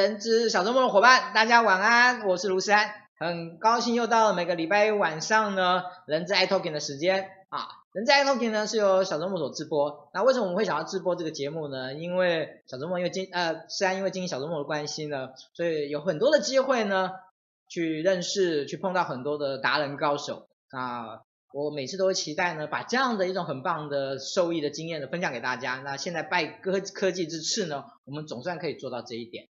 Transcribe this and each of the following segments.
人之小周末的伙伴，大家晚安，我是卢思安，很高兴又到了每个礼拜一晚上呢，人资 iTalking 的时间啊。人资 iTalking 呢是由小周末所直播。那为什么我们会想要直播这个节目呢？因为小周末因为经呃，思安因为经营小周末的关系呢，所以有很多的机会呢，去认识、去碰到很多的达人高手啊。我每次都会期待呢，把这样的一种很棒的受益的经验呢分享给大家。那现在拜科科技之赐呢，我们总算可以做到这一点。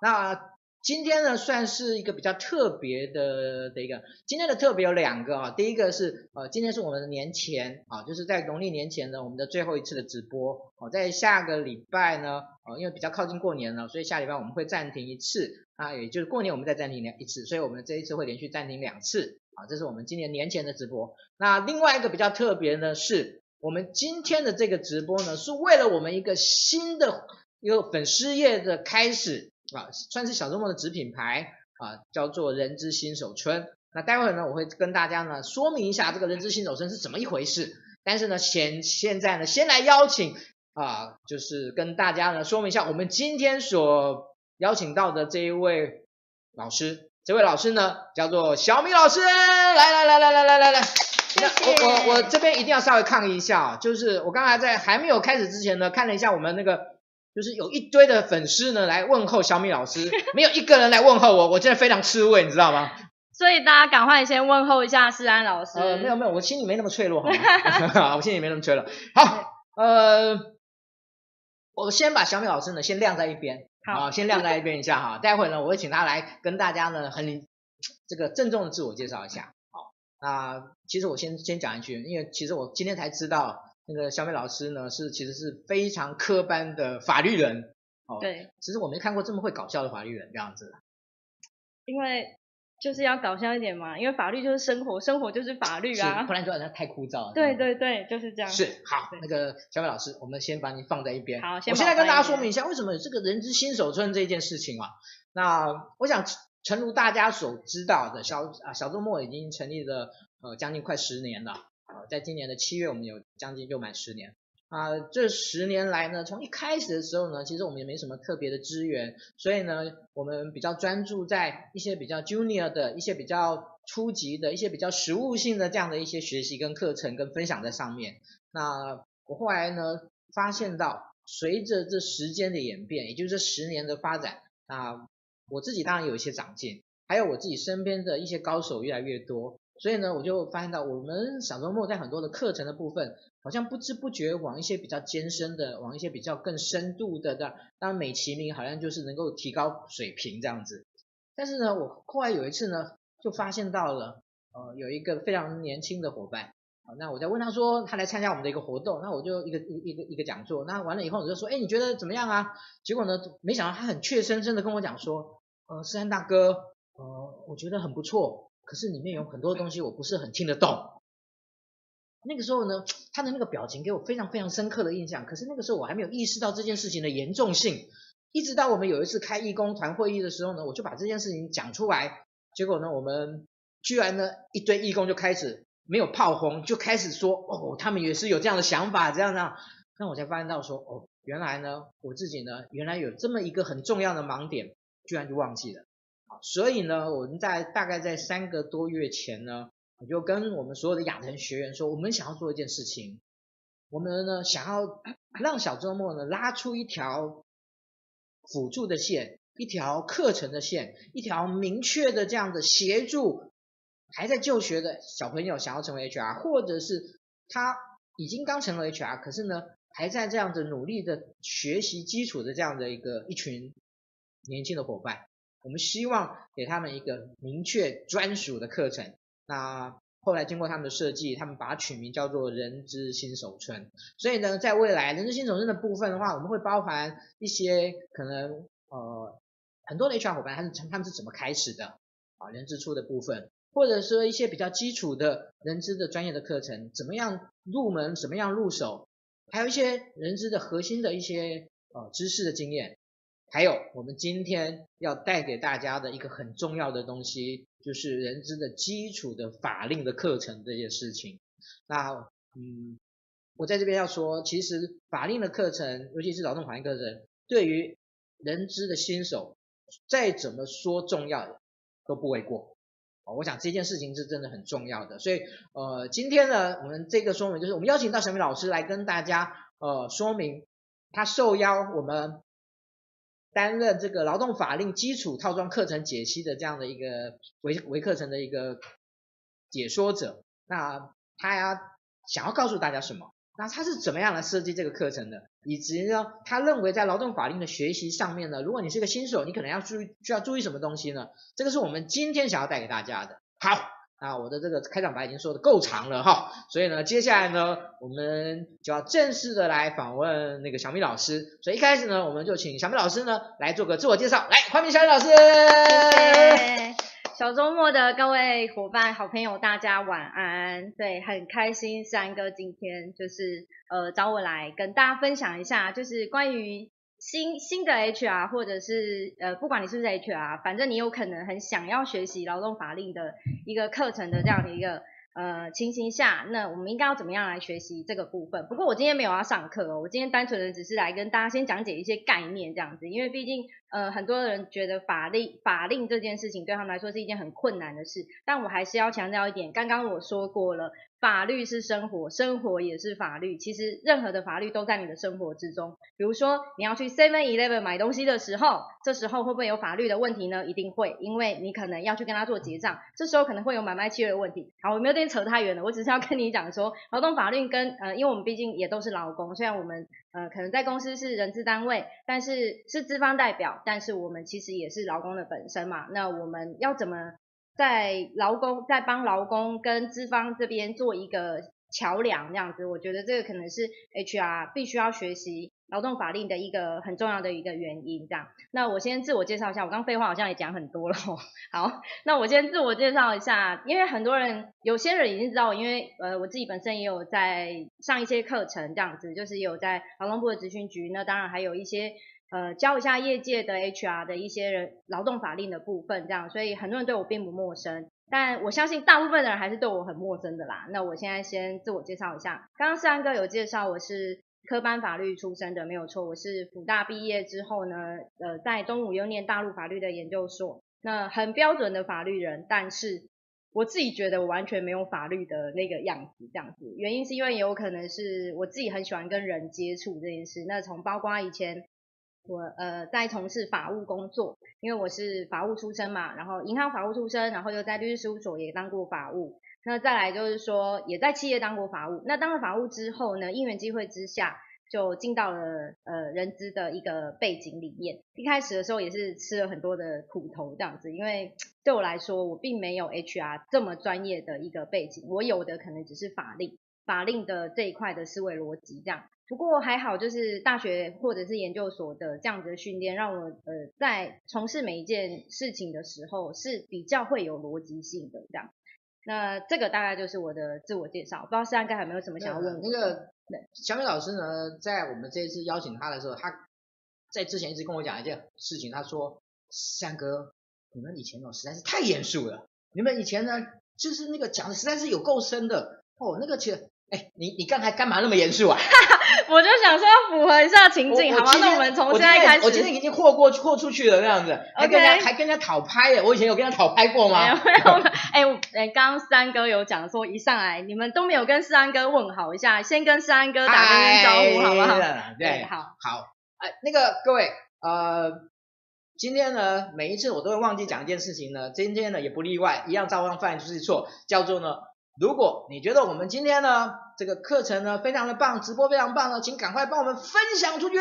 那今天呢算是一个比较特别的的一个，今天的特别有两个啊。第一个是呃，今天是我们的年前啊，就是在农历年前呢，我们的最后一次的直播。哦，在下个礼拜呢，呃，因为比较靠近过年了，所以下礼拜我们会暂停一次啊，也就是过年我们再暂停两一次，所以我们这一次会连续暂停两次。啊，这是我们今年年前的直播。那另外一个比较特别呢，是我们今天的这个直播呢，是为了我们一个新的一个粉丝页的开始啊，算是小周末的子品牌啊，叫做人之新手村。那待会儿呢，我会跟大家呢说明一下这个人之新手村是怎么一回事。但是呢，现现在呢，先来邀请啊，就是跟大家呢说明一下，我们今天所邀请到的这一位老师。这位老师呢，叫做小米老师，来来来来来来来来。我我我这边一定要稍微抗议一下啊，就是我刚才在还没有开始之前呢，看了一下我们那个，就是有一堆的粉丝呢来问候小米老师，没有一个人来问候我，我真的非常吃味，你知道吗？所以大家赶快先问候一下思安老师。呃，没有没有，我心里没那么脆弱，好我心里没那么脆弱。好，呃，我先把小米老师呢先晾在一边。好，先晾在一边一下哈，待会呢，我会请他来跟大家呢很这个郑重的自我介绍一下。好，那其实我先先讲一句，因为其实我今天才知道，那个小美老师呢是其实是非常科班的法律人。哦，对，其实我没看过这么会搞笑的法律人这样子。因为。就是要搞笑一点嘛，因为法律就是生活，生活就是法律啊。不然就好像太枯燥了。对对对，就是这样。是，好，那个小美老师，我们先把你放在一边。好，先。我现在跟大家说明一下，为什么有这个人之新手村这件事情啊？那我想，诚如大家所知道的，小啊小周末已经成立了呃将近快十年了，呃，在今年的七月，我们有将近又满十年。啊、这十年来呢，从一开始的时候呢，其实我们也没什么特别的资源，所以呢，我们比较专注在一些比较 junior 的一些比较初级的一些比较实务性的这样的一些学习跟课程跟分享在上面。那我后来呢，发现到随着这时间的演变，也就是这十年的发展，啊，我自己当然有一些长进，还有我自己身边的一些高手越来越多，所以呢，我就发现到我们小周末在很多的课程的部分。好像不知不觉往一些比较艰深的，往一些比较更深度的的，当美其名好像就是能够提高水平这样子。但是呢，我后来有一次呢，就发现到了，呃，有一个非常年轻的伙伴，那我在问他说，他来参加我们的一个活动，那我就一个一一个一个讲座，那完了以后我就说，哎，你觉得怎么样啊？结果呢，没想到他很怯生生的跟我讲说，呃，思安大哥，呃，我觉得很不错，可是里面有很多东西我不是很听得懂。那个时候呢，他的那个表情给我非常非常深刻的印象。可是那个时候我还没有意识到这件事情的严重性，一直到我们有一次开义工团会议的时候呢，我就把这件事情讲出来。结果呢，我们居然呢一堆义工就开始没有炮轰，就开始说哦，他们也是有这样的想法，这样这样。那我才发现到说哦，原来呢我自己呢原来有这么一个很重要的盲点，居然就忘记了。所以呢，我们在大概在三个多月前呢。我就跟我们所有的亚腾学员说，我们想要做一件事情，我们呢想要让小周末呢拉出一条辅助的线，一条课程的线，一条明确的这样的协助还在就学的小朋友想要成为 HR，或者是他已经刚成为 HR，可是呢还在这样子努力的学习基础的这样的一个一群年轻的伙伴，我们希望给他们一个明确专属的课程。那后来经过他们的设计，他们把它取名叫做人资新手村。所以呢，在未来人资新手村的部分的话，我们会包含一些可能呃很多的 HR 伙伴，他是他们是怎么开始的啊？人之初的部分，或者说一些比较基础的人资的专业的课程，怎么样入门，怎么样入手，还有一些人资的核心的一些呃知识的经验。还有，我们今天要带给大家的一个很重要的东西，就是人资的基础的法令的课程这件事情。那，嗯，我在这边要说，其实法令的课程，尤其是劳动法令课程，对于人资的新手再怎么说重要都不为过。我想这件事情是真的很重要的，所以呃，今天呢，我们这个说明就是我们邀请到小米老师来跟大家呃说明，他受邀我们担任这个劳动法令基础套装课程解析的这样的一个微微课程的一个解说者，那他呀想要告诉大家什么？那他是怎么样来设计这个课程的？以及呢，他认为在劳动法令的学习上面呢，如果你是个新手，你可能要注意需要注意什么东西呢？这个是我们今天想要带给大家的。好，啊我的这个开场白已经说的够长了哈，所以呢，接下来呢，我们就要正式的来访问那个小米老师。所以一开始呢，我们就请小米老师呢来做个自我介绍，来欢迎小米老师。小周末的各位伙伴、好朋友，大家晚安。对，很开心，三哥今天就是呃找我来跟大家分享一下，就是关于新新的 HR 或者是呃不管你是不是 HR，反正你有可能很想要学习劳动法令的一个课程的这样的一个。呃，情形下，那我们应该要怎么样来学习这个部分？不过我今天没有要上课哦，我今天单纯的只是来跟大家先讲解一些概念这样子，因为毕竟呃很多人觉得法令法令这件事情对他们来说是一件很困难的事，但我还是要强调一点，刚刚我说过了。法律是生活，生活也是法律。其实任何的法律都在你的生活之中。比如说你要去 Seven Eleven 买东西的时候，这时候会不会有法律的问题呢？一定会，因为你可能要去跟他做结账，这时候可能会有买卖契约的问题。好，我没有点扯太远了，我只是要跟你讲说，劳动法律跟呃，因为我们毕竟也都是劳工，虽然我们呃可能在公司是人资单位，但是是资方代表，但是我们其实也是劳工的本身嘛。那我们要怎么？在劳工在帮劳工跟资方这边做一个桥梁，这样子，我觉得这个可能是 HR 必须要学习劳动法令的一个很重要的一个原因。这样，那我先自我介绍一下，我刚废话好像也讲很多了。好，那我先自我介绍一下，因为很多人有些人已经知道，因为呃我自己本身也有在上一些课程，这样子，就是有在劳动部的职训局，那当然还有一些。呃，教一下业界的 HR 的一些人劳动法令的部分，这样，所以很多人对我并不陌生，但我相信大部分的人还是对我很陌生的啦。那我现在先自我介绍一下，刚刚思安哥有介绍，我是科班法律出身的，没有错，我是辅大毕业之后呢，呃，在东吴又念大陆法律的研究所，那很标准的法律人，但是我自己觉得我完全没有法律的那个样子，这样子，原因是因为有可能是我自己很喜欢跟人接触这件事，那从包括以前。我呃在从事法务工作，因为我是法务出身嘛，然后银行法务出身，然后又在律师事务所也当过法务。那再来就是说，也在企业当过法务。那当了法务之后呢，因缘机会之下，就进到了呃人资的一个背景里面。一开始的时候也是吃了很多的苦头这样子，因为对我来说，我并没有 HR 这么专业的一个背景，我有的可能只是法令，法令的这一块的思维逻辑这样。不过还好，就是大学或者是研究所的这样子的训练，让我呃在从事每一件事情的时候是比较会有逻辑性的这样。那这个大概就是我的自我介绍，不知道三哥还有没有什么想要问？那个小米老师呢，在我们这一次邀请他的时候，他在之前一直跟我讲一件事情，他说：“三哥，你们以前哦实在是太严肃了，你们以前呢就是那个讲的实在是有够深的哦，那个其实。”哎，你你刚才干嘛那么严肃啊？我就想说要符合一下情境，好吗？那我们从现在开始。我今天已经豁过豁出去了，那样子，还跟人家还跟人家讨拍耶！我以前有跟人家讨拍过吗？没有没有。哎哎，刚刚三哥有讲说，一上来你们都没有跟思安哥问好一下，先跟思安哥打个招呼，好不好？对，好好。哎，那个各位，呃，今天呢，每一次我都会忘记讲一件事情呢，今天呢也不例外，一样照样犯就是错，叫做呢。如果你觉得我们今天呢这个课程呢非常的棒，直播非常棒呢，请赶快帮我们分享出去。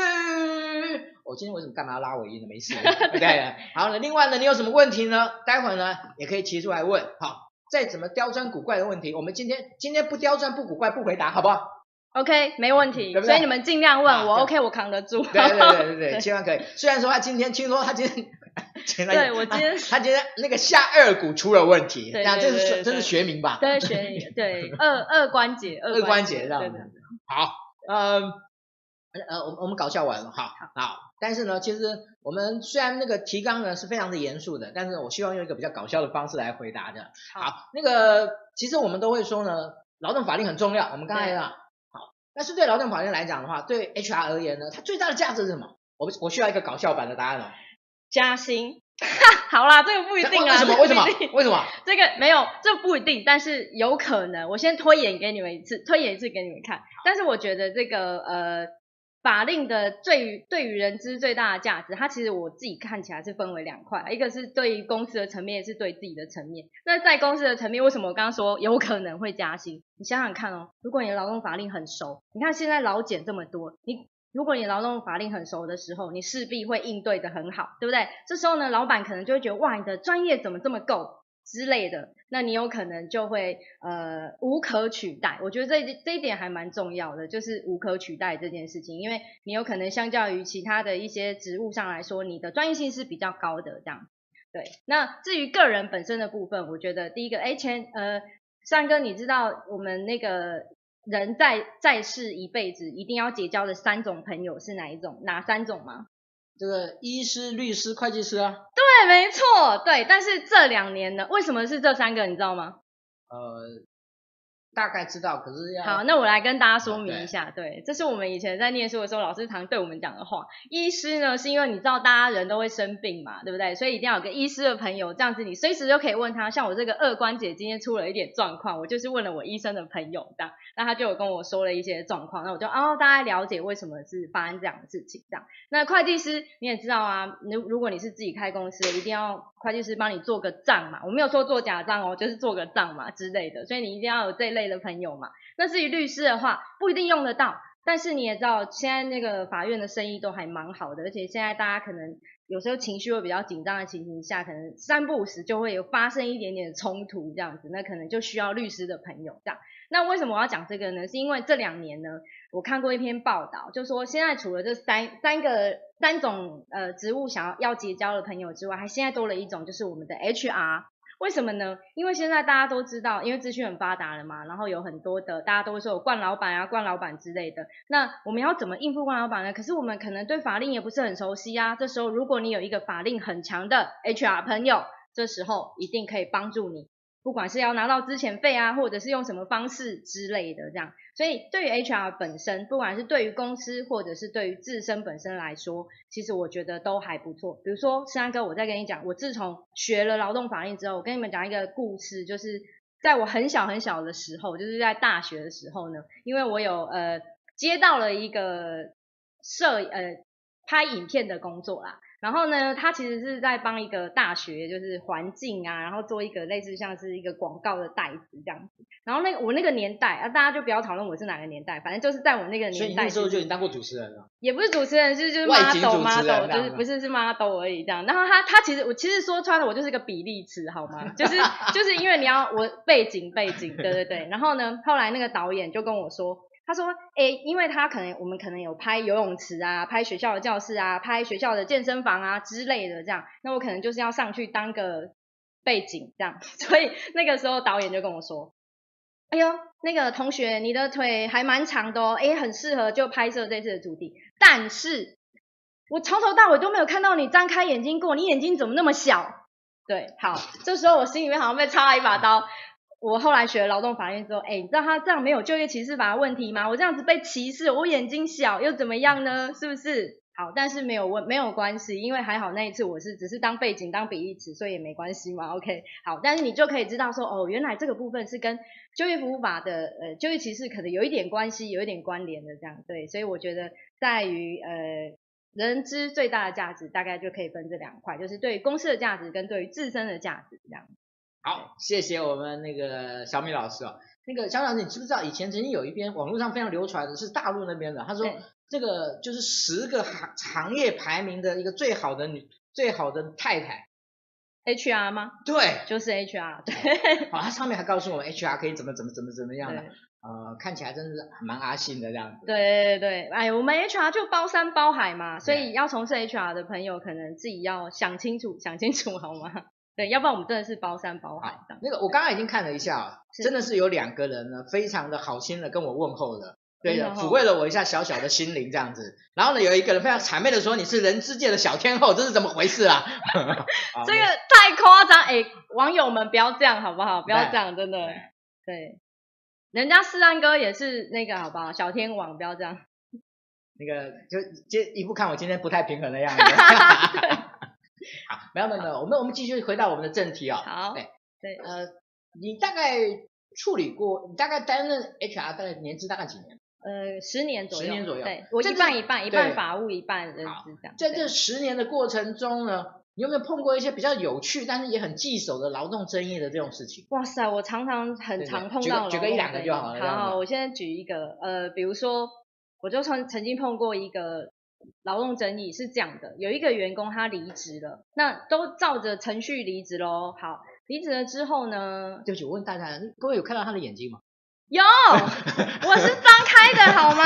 我、哦、今天为什么干嘛要拉尾音呢？没事，对不对？好，那另外呢，你有什么问题呢？待会儿呢也可以提出来问。好，再怎么刁钻古怪的问题，我们今天今天不刁钻不古怪不回答，好不好？OK，没问题。对对，所以你们尽量问、啊、我，OK，我扛得住。对对对对 对，千万可以。虽然说他今天听说他今天。对，我今天他今天那个下颚骨出了问题，那这是这是学名吧？对，学名，对，二二关节，二关节这样子。好，呃呃，我我们搞笑完了，好，好。但是呢，其实我们虽然那个提纲呢是非常的严肃的，但是我希望用一个比较搞笑的方式来回答的。好，那个其实我们都会说呢，劳动法令很重要。我们刚才讲，好，但是对劳动法令来讲的话，对 HR 而言呢，它最大的价值是什么？我我需要一个搞笑版的答案哦。加薪。好啦，这个不一定啊。为什么？为什么？为什么？这个没有，这不一定，但是有可能。我先推演给你们一次，推演一次给你们看。但是我觉得这个呃，法令的最对于人资最大的价值，它其实我自己看起来是分为两块，一个是对于公司的层面，是对自己的层面。那在公司的层面，为什么我刚刚说有可能会加薪？你想想看哦，如果你的劳动法令很熟，你看现在劳检这么多，你。如果你劳动法令很熟的时候，你势必会应对得很好，对不对？这时候呢，老板可能就会觉得哇，你的专业怎么这么够之类的，那你有可能就会呃无可取代。我觉得这这一点还蛮重要的，就是无可取代这件事情，因为你有可能相较于其他的一些职务上来说，你的专业性是比较高的这样。对，那至于个人本身的部分，我觉得第一个，哎，前呃，三哥，你知道我们那个。人在在世一辈子一定要结交的三种朋友是哪一种？哪三种吗？这个医师、律师、会计师啊。对，没错，对。但是这两年呢，为什么是这三个？你知道吗？呃。大概知道，可是要好，那我来跟大家说明一下，对，对，这是我们以前在念书的时候，老师常对我们讲的话。医师呢，是因为你知道大家人都会生病嘛，对不对？所以一定要有个医师的朋友，这样子你随时都可以问他。像我这个二关节今天出了一点状况，我就是问了我医生的朋友，这样，那他就有跟我说了一些状况，那我就哦，大概了解为什么是发生这样的事情，这样。那会计师你也知道啊，如如果你是自己开公司，一定要会计师帮你做个账嘛，我没有说做假账哦，就是做个账嘛之类的，所以你一定要有这一类的朋友嘛。那至于律师的话，不一定用得到，但是你也知道，现在那个法院的生意都还蛮好的，而且现在大家可能有时候情绪会比较紧张的情形下，可能三不五时就会有发生一点点冲突这样子，那可能就需要律师的朋友这样。那为什么我要讲这个呢？是因为这两年呢，我看过一篇报道，就说现在除了这三三个三种呃职务想要要结交的朋友之外，还现在多了一种，就是我们的 HR。为什么呢？因为现在大家都知道，因为资讯很发达了嘛，然后有很多的大家都会说有惯老板啊、惯老板之类的。那我们要怎么应付惯老板呢？可是我们可能对法令也不是很熟悉啊。这时候如果你有一个法令很强的 HR 朋友，这时候一定可以帮助你。不管是要拿到资遣费啊，或者是用什么方式之类的这样，所以对于 HR 本身，不管是对于公司或者是对于自身本身来说，其实我觉得都还不错。比如说，申安哥，我再跟你讲，我自从学了劳动法令之后，我跟你们讲一个故事，就是在我很小很小的时候，就是在大学的时候呢，因为我有呃接到了一个摄呃拍影片的工作啦。然后呢，他其实是在帮一个大学，就是环境啊，然后做一个类似像是一个广告的袋子这样子。然后那个我那个年代啊，大家就不要讨论我是哪个年代，反正就是在我那个年代。所以那时候就已经当过主持人了。也不是主持人，是就是 model model，就是不是是 model 而已这样。然后他他其实我其实说穿了，我就是个比例尺好吗？就是 就是因为你要我背景背景，对对对。然后呢，后来那个导演就跟我说。他说：“诶，因为他可能我们可能有拍游泳池啊，拍学校的教室啊，拍学校的健身房啊之类的这样，那我可能就是要上去当个背景这样，所以那个时候导演就跟我说：‘哎呦，那个同学，你的腿还蛮长的哦，哎，很适合就拍摄这次的主题。’但是，我从头到尾都没有看到你张开眼睛过，你眼睛怎么那么小？对，好，这时候我心里面好像被插了一把刀。”我后来学了劳动法院之后，哎，你知道他这样没有就业歧视法的问题吗？我这样子被歧视，我眼睛小又怎么样呢？是不是？好，但是没有问，没有关系，因为还好那一次我是只是当背景当比例尺，所以也没关系嘛。OK，好，但是你就可以知道说，哦，原来这个部分是跟就业服务法的呃就业歧视可能有一点关系，有一点关联的这样。对，所以我觉得在于呃人资最大的价值大概就可以分这两块，就是对于公司的价值跟对于自身的价值这样。好，谢谢我们那个小米老师哦。那个小米老师，你知不知道以前曾经有一篇网络上非常流传的，是大陆那边的，他说这个就是十个行行业排名的一个最好的女、最好的太太，HR 吗？对，就是 HR。对，好，他上面还告诉我们 HR 可以怎么怎么怎么怎么样的，呃，看起来真的是蛮阿信的这样子。对对对，哎，我们 HR 就包山包海嘛，所以要从事 HR 的朋友可能自己要想清楚，想清楚好吗？对，要不然我们真的是包山包海的。那个我刚刚已经看了一下，真的是有两个人呢，非常的好心的跟我问候了，对的，抚慰了我一下小小的心灵这样子。然后呢，有一个人非常谄媚的说，你是人之界的小天后，这是怎么回事啊？这个太夸张，哎，网友们不要这样好不好？不要这样，真的。对，人家四安哥也是那个好不好？小天王，不要这样。那个就接一副看我今天不太平衡的样子。好，没有没有没有，我们我们继续回到我们的正题啊、哦。好，对对，呃，你大概处理过，你大概担任 HR 大概年资大概几年？呃，十年左右。十年左右。对，我一半一半，一半法务，一半人资这样。在这十年的过程中呢，你有没有碰过一些比较有趣，但是也很棘手的劳动争议的这种事情？哇塞，我常常很常碰到。举个一两个就好了。好好，我现在举一个，呃，比如说，我就曾曾经碰过一个。劳动争议是这样的，有一个员工他离职了，那都照着程序离职喽。好，离职了之后呢？对不起，我问大家，各位有看到他的眼睛吗？有，我是张开的好吗？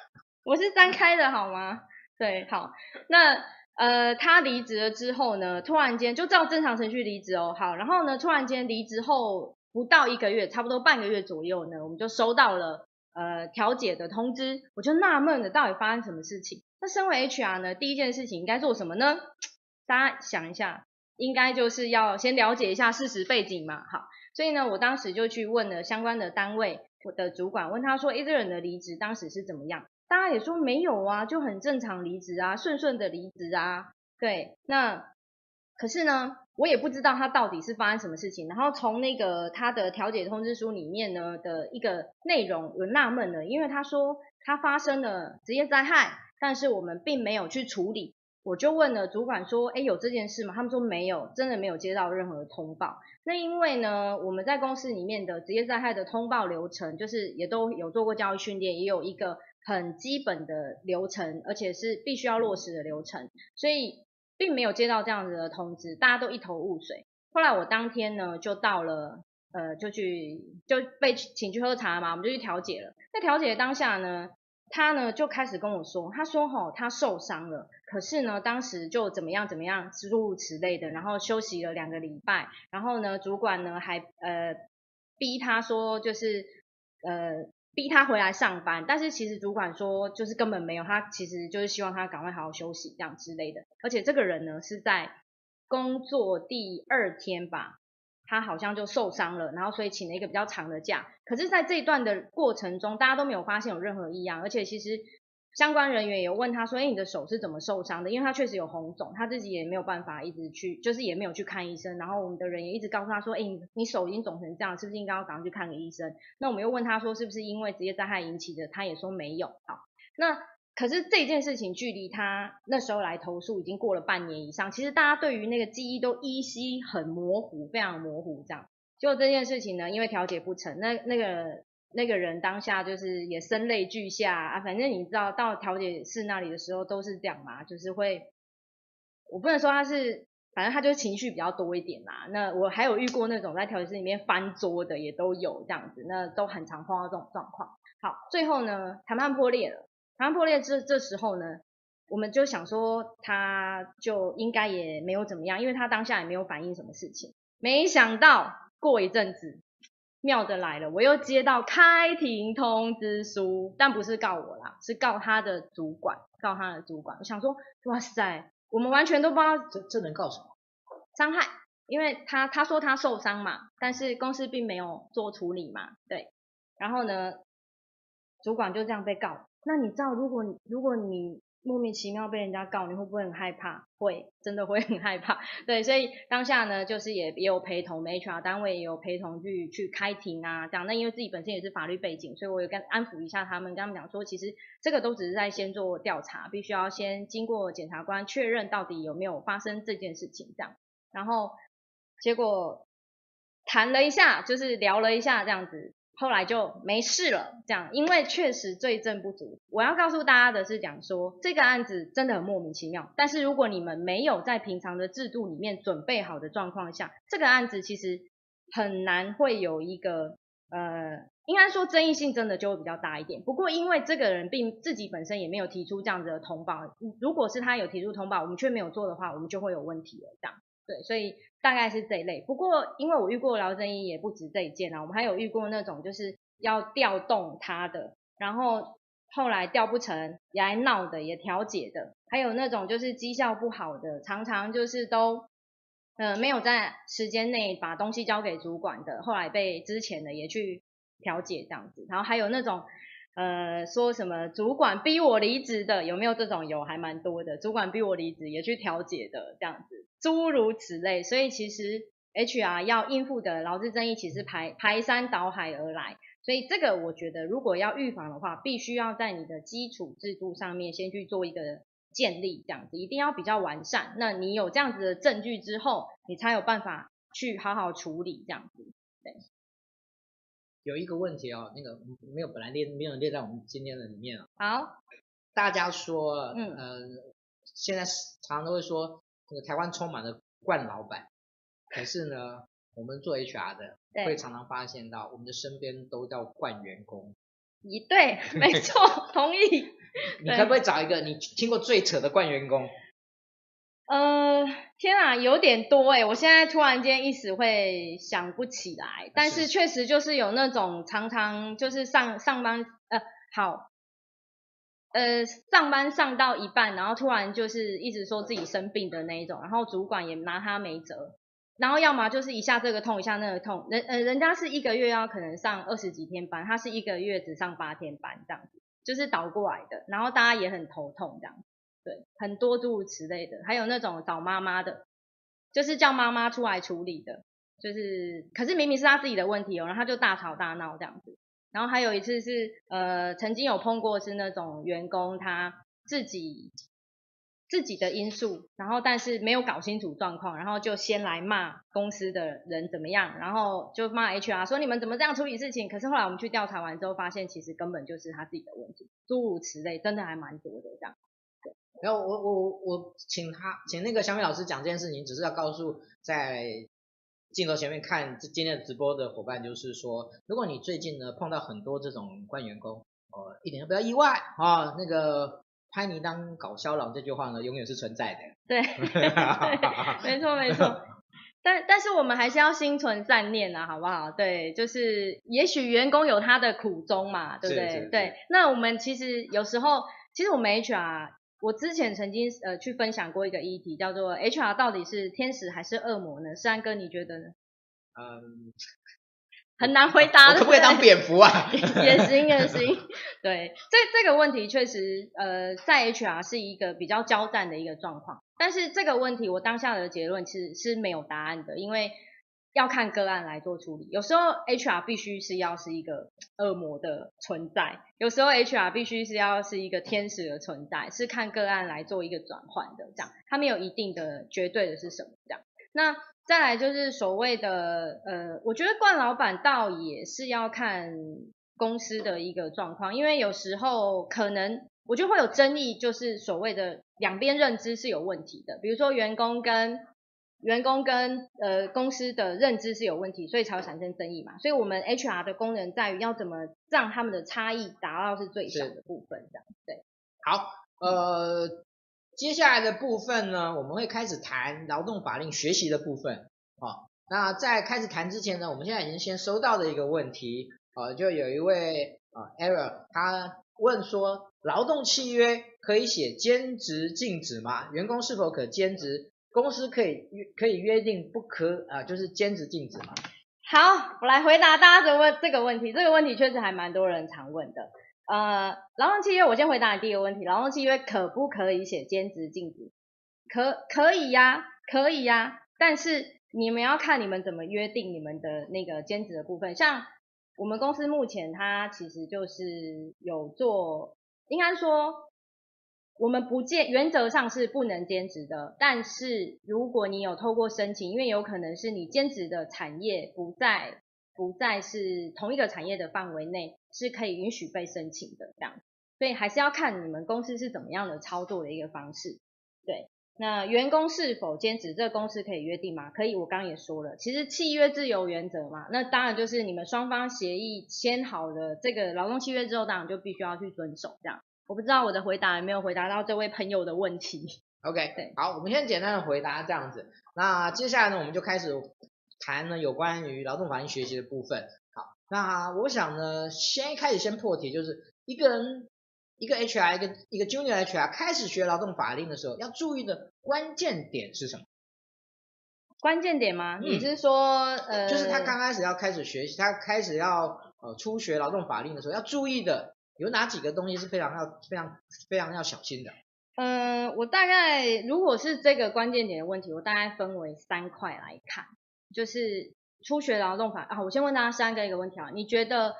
我是张开的好吗？对，好，那呃，他离职了之后呢，突然间就照正常程序离职哦。好，然后呢，突然间离职后不到一个月，差不多半个月左右呢，我们就收到了呃调解的通知，我就纳闷了，到底发生什么事情？那身为 HR 呢，第一件事情应该做什么呢？大家想一下，应该就是要先了解一下事实背景嘛。好，所以呢，我当时就去问了相关的单位，我的主管问他说：“诶，这个人的离职当时是怎么样？”大家也说没有啊，就很正常离职啊，顺顺的离职啊。对，那可是呢，我也不知道他到底是发生什么事情。然后从那个他的调解通知书里面呢的一个内容，有纳闷了，因为他说他发生了职业灾害。但是我们并没有去处理，我就问了主管说，诶，有这件事吗？他们说没有，真的没有接到任何通报。那因为呢，我们在公司里面的职业灾害的通报流程，就是也都有做过教育训练，也有一个很基本的流程，而且是必须要落实的流程，所以并没有接到这样子的通知，大家都一头雾水。后来我当天呢，就到了，呃，就去就被请去喝茶嘛，我们就去调解了。在调解当下呢。他呢就开始跟我说，他说吼，他受伤了，可是呢当时就怎么样怎么样诸如此类的，然后休息了两个礼拜，然后呢主管呢还呃逼他说就是呃逼他回来上班，但是其实主管说就是根本没有，他其实就是希望他赶快好好休息这样之类的，而且这个人呢是在工作第二天吧。他好像就受伤了，然后所以请了一个比较长的假。可是，在这一段的过程中，大家都没有发现有任何异样，而且其实相关人员也有问他说：“哎，你的手是怎么受伤的？”因为他确实有红肿，他自己也没有办法一直去，就是也没有去看医生。然后我们的人也一直告诉他说：“哎，你你手已经肿成这样，是不是应该要赶快去看个医生？”那我们又问他说：“是不是因为职业灾害引起的？”他也说没有。好，那。可是这件事情距离他那时候来投诉已经过了半年以上，其实大家对于那个记忆都依稀很模糊，非常模糊这样。结果这件事情呢，因为调解不成，那那个那个人当下就是也声泪俱下啊。反正你知道到调解室那里的时候都是这样嘛，就是会，我不能说他是，反正他就情绪比较多一点啦。那我还有遇过那种在调解室里面翻桌的也都有这样子，那都很常碰到这种状况。好，最后呢，谈判破裂了。谈判破裂这这时候呢，我们就想说他就应该也没有怎么样，因为他当下也没有反映什么事情。没想到过一阵子，妙的来了，我又接到开庭通知书，但不是告我啦，是告他的主管，告他的主管。我想说，哇塞，我们完全都不知道这这能告什么？伤害，因为他他说他受伤嘛，但是公司并没有做处理嘛，对。然后呢，主管就这样被告。那你知道，如果如果你莫名其妙被人家告，你会不会很害怕？会，真的会很害怕。对，所以当下呢，就是也也有陪同，HR 单位也有陪同去去开庭啊，这样。那因为自己本身也是法律背景，所以我有跟安抚一下他们，跟他们讲说，其实这个都只是在先做调查，必须要先经过检察官确认到底有没有发生这件事情这样。然后结果谈了一下，就是聊了一下这样子。后来就没事了，这样，因为确实罪证不足。我要告诉大家的是，讲说这个案子真的很莫名其妙。但是如果你们没有在平常的制度里面准备好的状况下，这个案子其实很难会有一个呃，应该说争议性真的就会比较大一点。不过因为这个人并自己本身也没有提出这样子的通报，如果是他有提出通报，我们却没有做的话，我们就会有问题了，这样。对，所以大概是这一类。不过，因为我遇过劳争议也不止这一件啊，我们还有遇过那种就是要调动他的，然后后来调不成也来闹的，也调解的，还有那种就是绩效不好的，常常就是都呃没有在时间内把东西交给主管的，后来被之前的也去调解这样子。然后还有那种呃，说什么主管逼我离职的，有没有这种？有，还蛮多的。主管逼我离职，也去调解的这样子，诸如此类。所以其实 HR 要应付的劳资争议，其实排排山倒海而来。所以这个我觉得，如果要预防的话，必须要在你的基础制度上面先去做一个建立，这样子一定要比较完善。那你有这样子的证据之后，你才有办法去好好处理这样子。对。有一个问题哦，那个没有本来列没有列在我们今天的里面啊。好，大家说，嗯、呃，现在常常都会说，那个台湾充满了惯老板，可是呢，我们做 HR 的会常常发现到，我们的身边都叫惯员工。一对，没错，同意。你可不可以找一个你听过最扯的惯员工？呃，天啊，有点多哎，我现在突然间一时会想不起来，但是确实就是有那种常常就是上上班呃好，呃上班上到一半，然后突然就是一直说自己生病的那一种，然后主管也拿他没辙，然后要么就是一下这个痛一下那个痛，人呃人家是一个月要可能上二十几天班，他是一个月只上八天班这样子，就是倒过来的，然后大家也很头痛这样。对，很多诸如此类的，还有那种找妈妈的，就是叫妈妈出来处理的，就是，可是明明是他自己的问题哦，然后他就大吵大闹这样子。然后还有一次是，呃，曾经有碰过是那种员工他自己自己的因素，然后但是没有搞清楚状况，然后就先来骂公司的人怎么样，然后就骂 HR 说你们怎么这样处理事情。可是后来我们去调查完之后，发现其实根本就是他自己的问题，诸如此类，真的还蛮多的这样。然后我我我请他请那个小米老师讲这件事情，只是要告诉在镜头前面看今天的直播的伙伴，就是说，如果你最近呢碰到很多这种惯员工，呃，一点都不要意外啊，那个拍你当搞笑佬这句话呢，永远是存在的。对，对没错没错。但但是我们还是要心存善念啊，好不好？对，就是也许员工有他的苦衷嘛，对不对？对。那我们其实有时候，其实我们 HR。我之前曾经呃去分享过一个议题，叫做 HR 到底是天使还是恶魔呢？山哥你觉得呢？嗯，很难回答。可不可以当蝙蝠啊？也行也行。对，这这个问题确实呃在 HR 是一个比较交战的一个状况，但是这个问题我当下的结论其实是没有答案的，因为。要看个案来做处理，有时候 HR 必须是要是一个恶魔的存在，有时候 HR 必须是要是一个天使的存在，是看个案来做一个转换的，这样，它没有一定的绝对的是什么这样。那再来就是所谓的呃，我觉得冠老板倒也是要看公司的一个状况，因为有时候可能我觉得会有争议，就是所谓的两边认知是有问题的，比如说员工跟。员工跟呃公司的认知是有问题，所以才会产生争议嘛。所以我们 HR 的功能在于要怎么让他们的差异达到是最小的部分，这样对。好，呃，接下来的部分呢，我们会开始谈劳动法令学习的部分。好，那在开始谈之前呢，我们现在已经先收到的一个问题，呃，就有一位呃 Error，他问说，劳动契约可以写兼职禁止吗？员工是否可兼职？公司可以约可以约定不可啊，就是兼职禁止嘛。好，我来回答大家的问这个问题。这个问题确实还蛮多人常问的。呃，劳动契约，我先回答你第一个问题：劳动契约可不可以写兼职禁止？可可以呀，可以呀。但是你们要看你们怎么约定你们的那个兼职的部分。像我们公司目前它其实就是有做，应该说。我们不建，原则上是不能兼职的，但是如果你有透过申请，因为有可能是你兼职的产业不在不再是同一个产业的范围内，是可以允许被申请的这样，所以还是要看你们公司是怎么样的操作的一个方式。对，那员工是否兼职，这个公司可以约定吗？可以，我刚刚也说了，其实契约自由原则嘛，那当然就是你们双方协议签好的这个劳动契约之后，当然就必须要去遵守这样。我不知道我的回答有没有回答到这位朋友的问题。OK，对，好，我们先简单的回答这样子。那接下来呢，我们就开始谈呢有关于劳动法令学习的部分。好，那我想呢，先一开始先破题，就是一个人一个 HR 一个一个 Junior HR 开始学劳动法令的时候，要注意的关键点是什么？关键点吗？嗯、你是说呃，就是他刚开始要开始学习，他开始要呃初学劳动法令的时候要注意的。有哪几个东西是非常要非常非常要小心的？嗯、呃，我大概如果是这个关键点的问题，我大概分为三块来看，就是初学劳动法啊。我先问大家三个一个问题啊，你觉得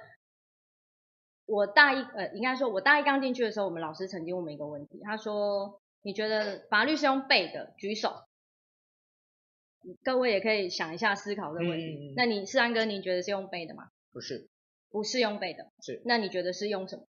我大一呃，应该说我大一刚进去的时候，我们老师曾经问我们一个问题，他说你觉得法律是用背的？举手。各位也可以想一下思考这个问题。嗯、那你世安哥，你觉得是用背的吗？不是，不是用背的。是。那你觉得是用什么？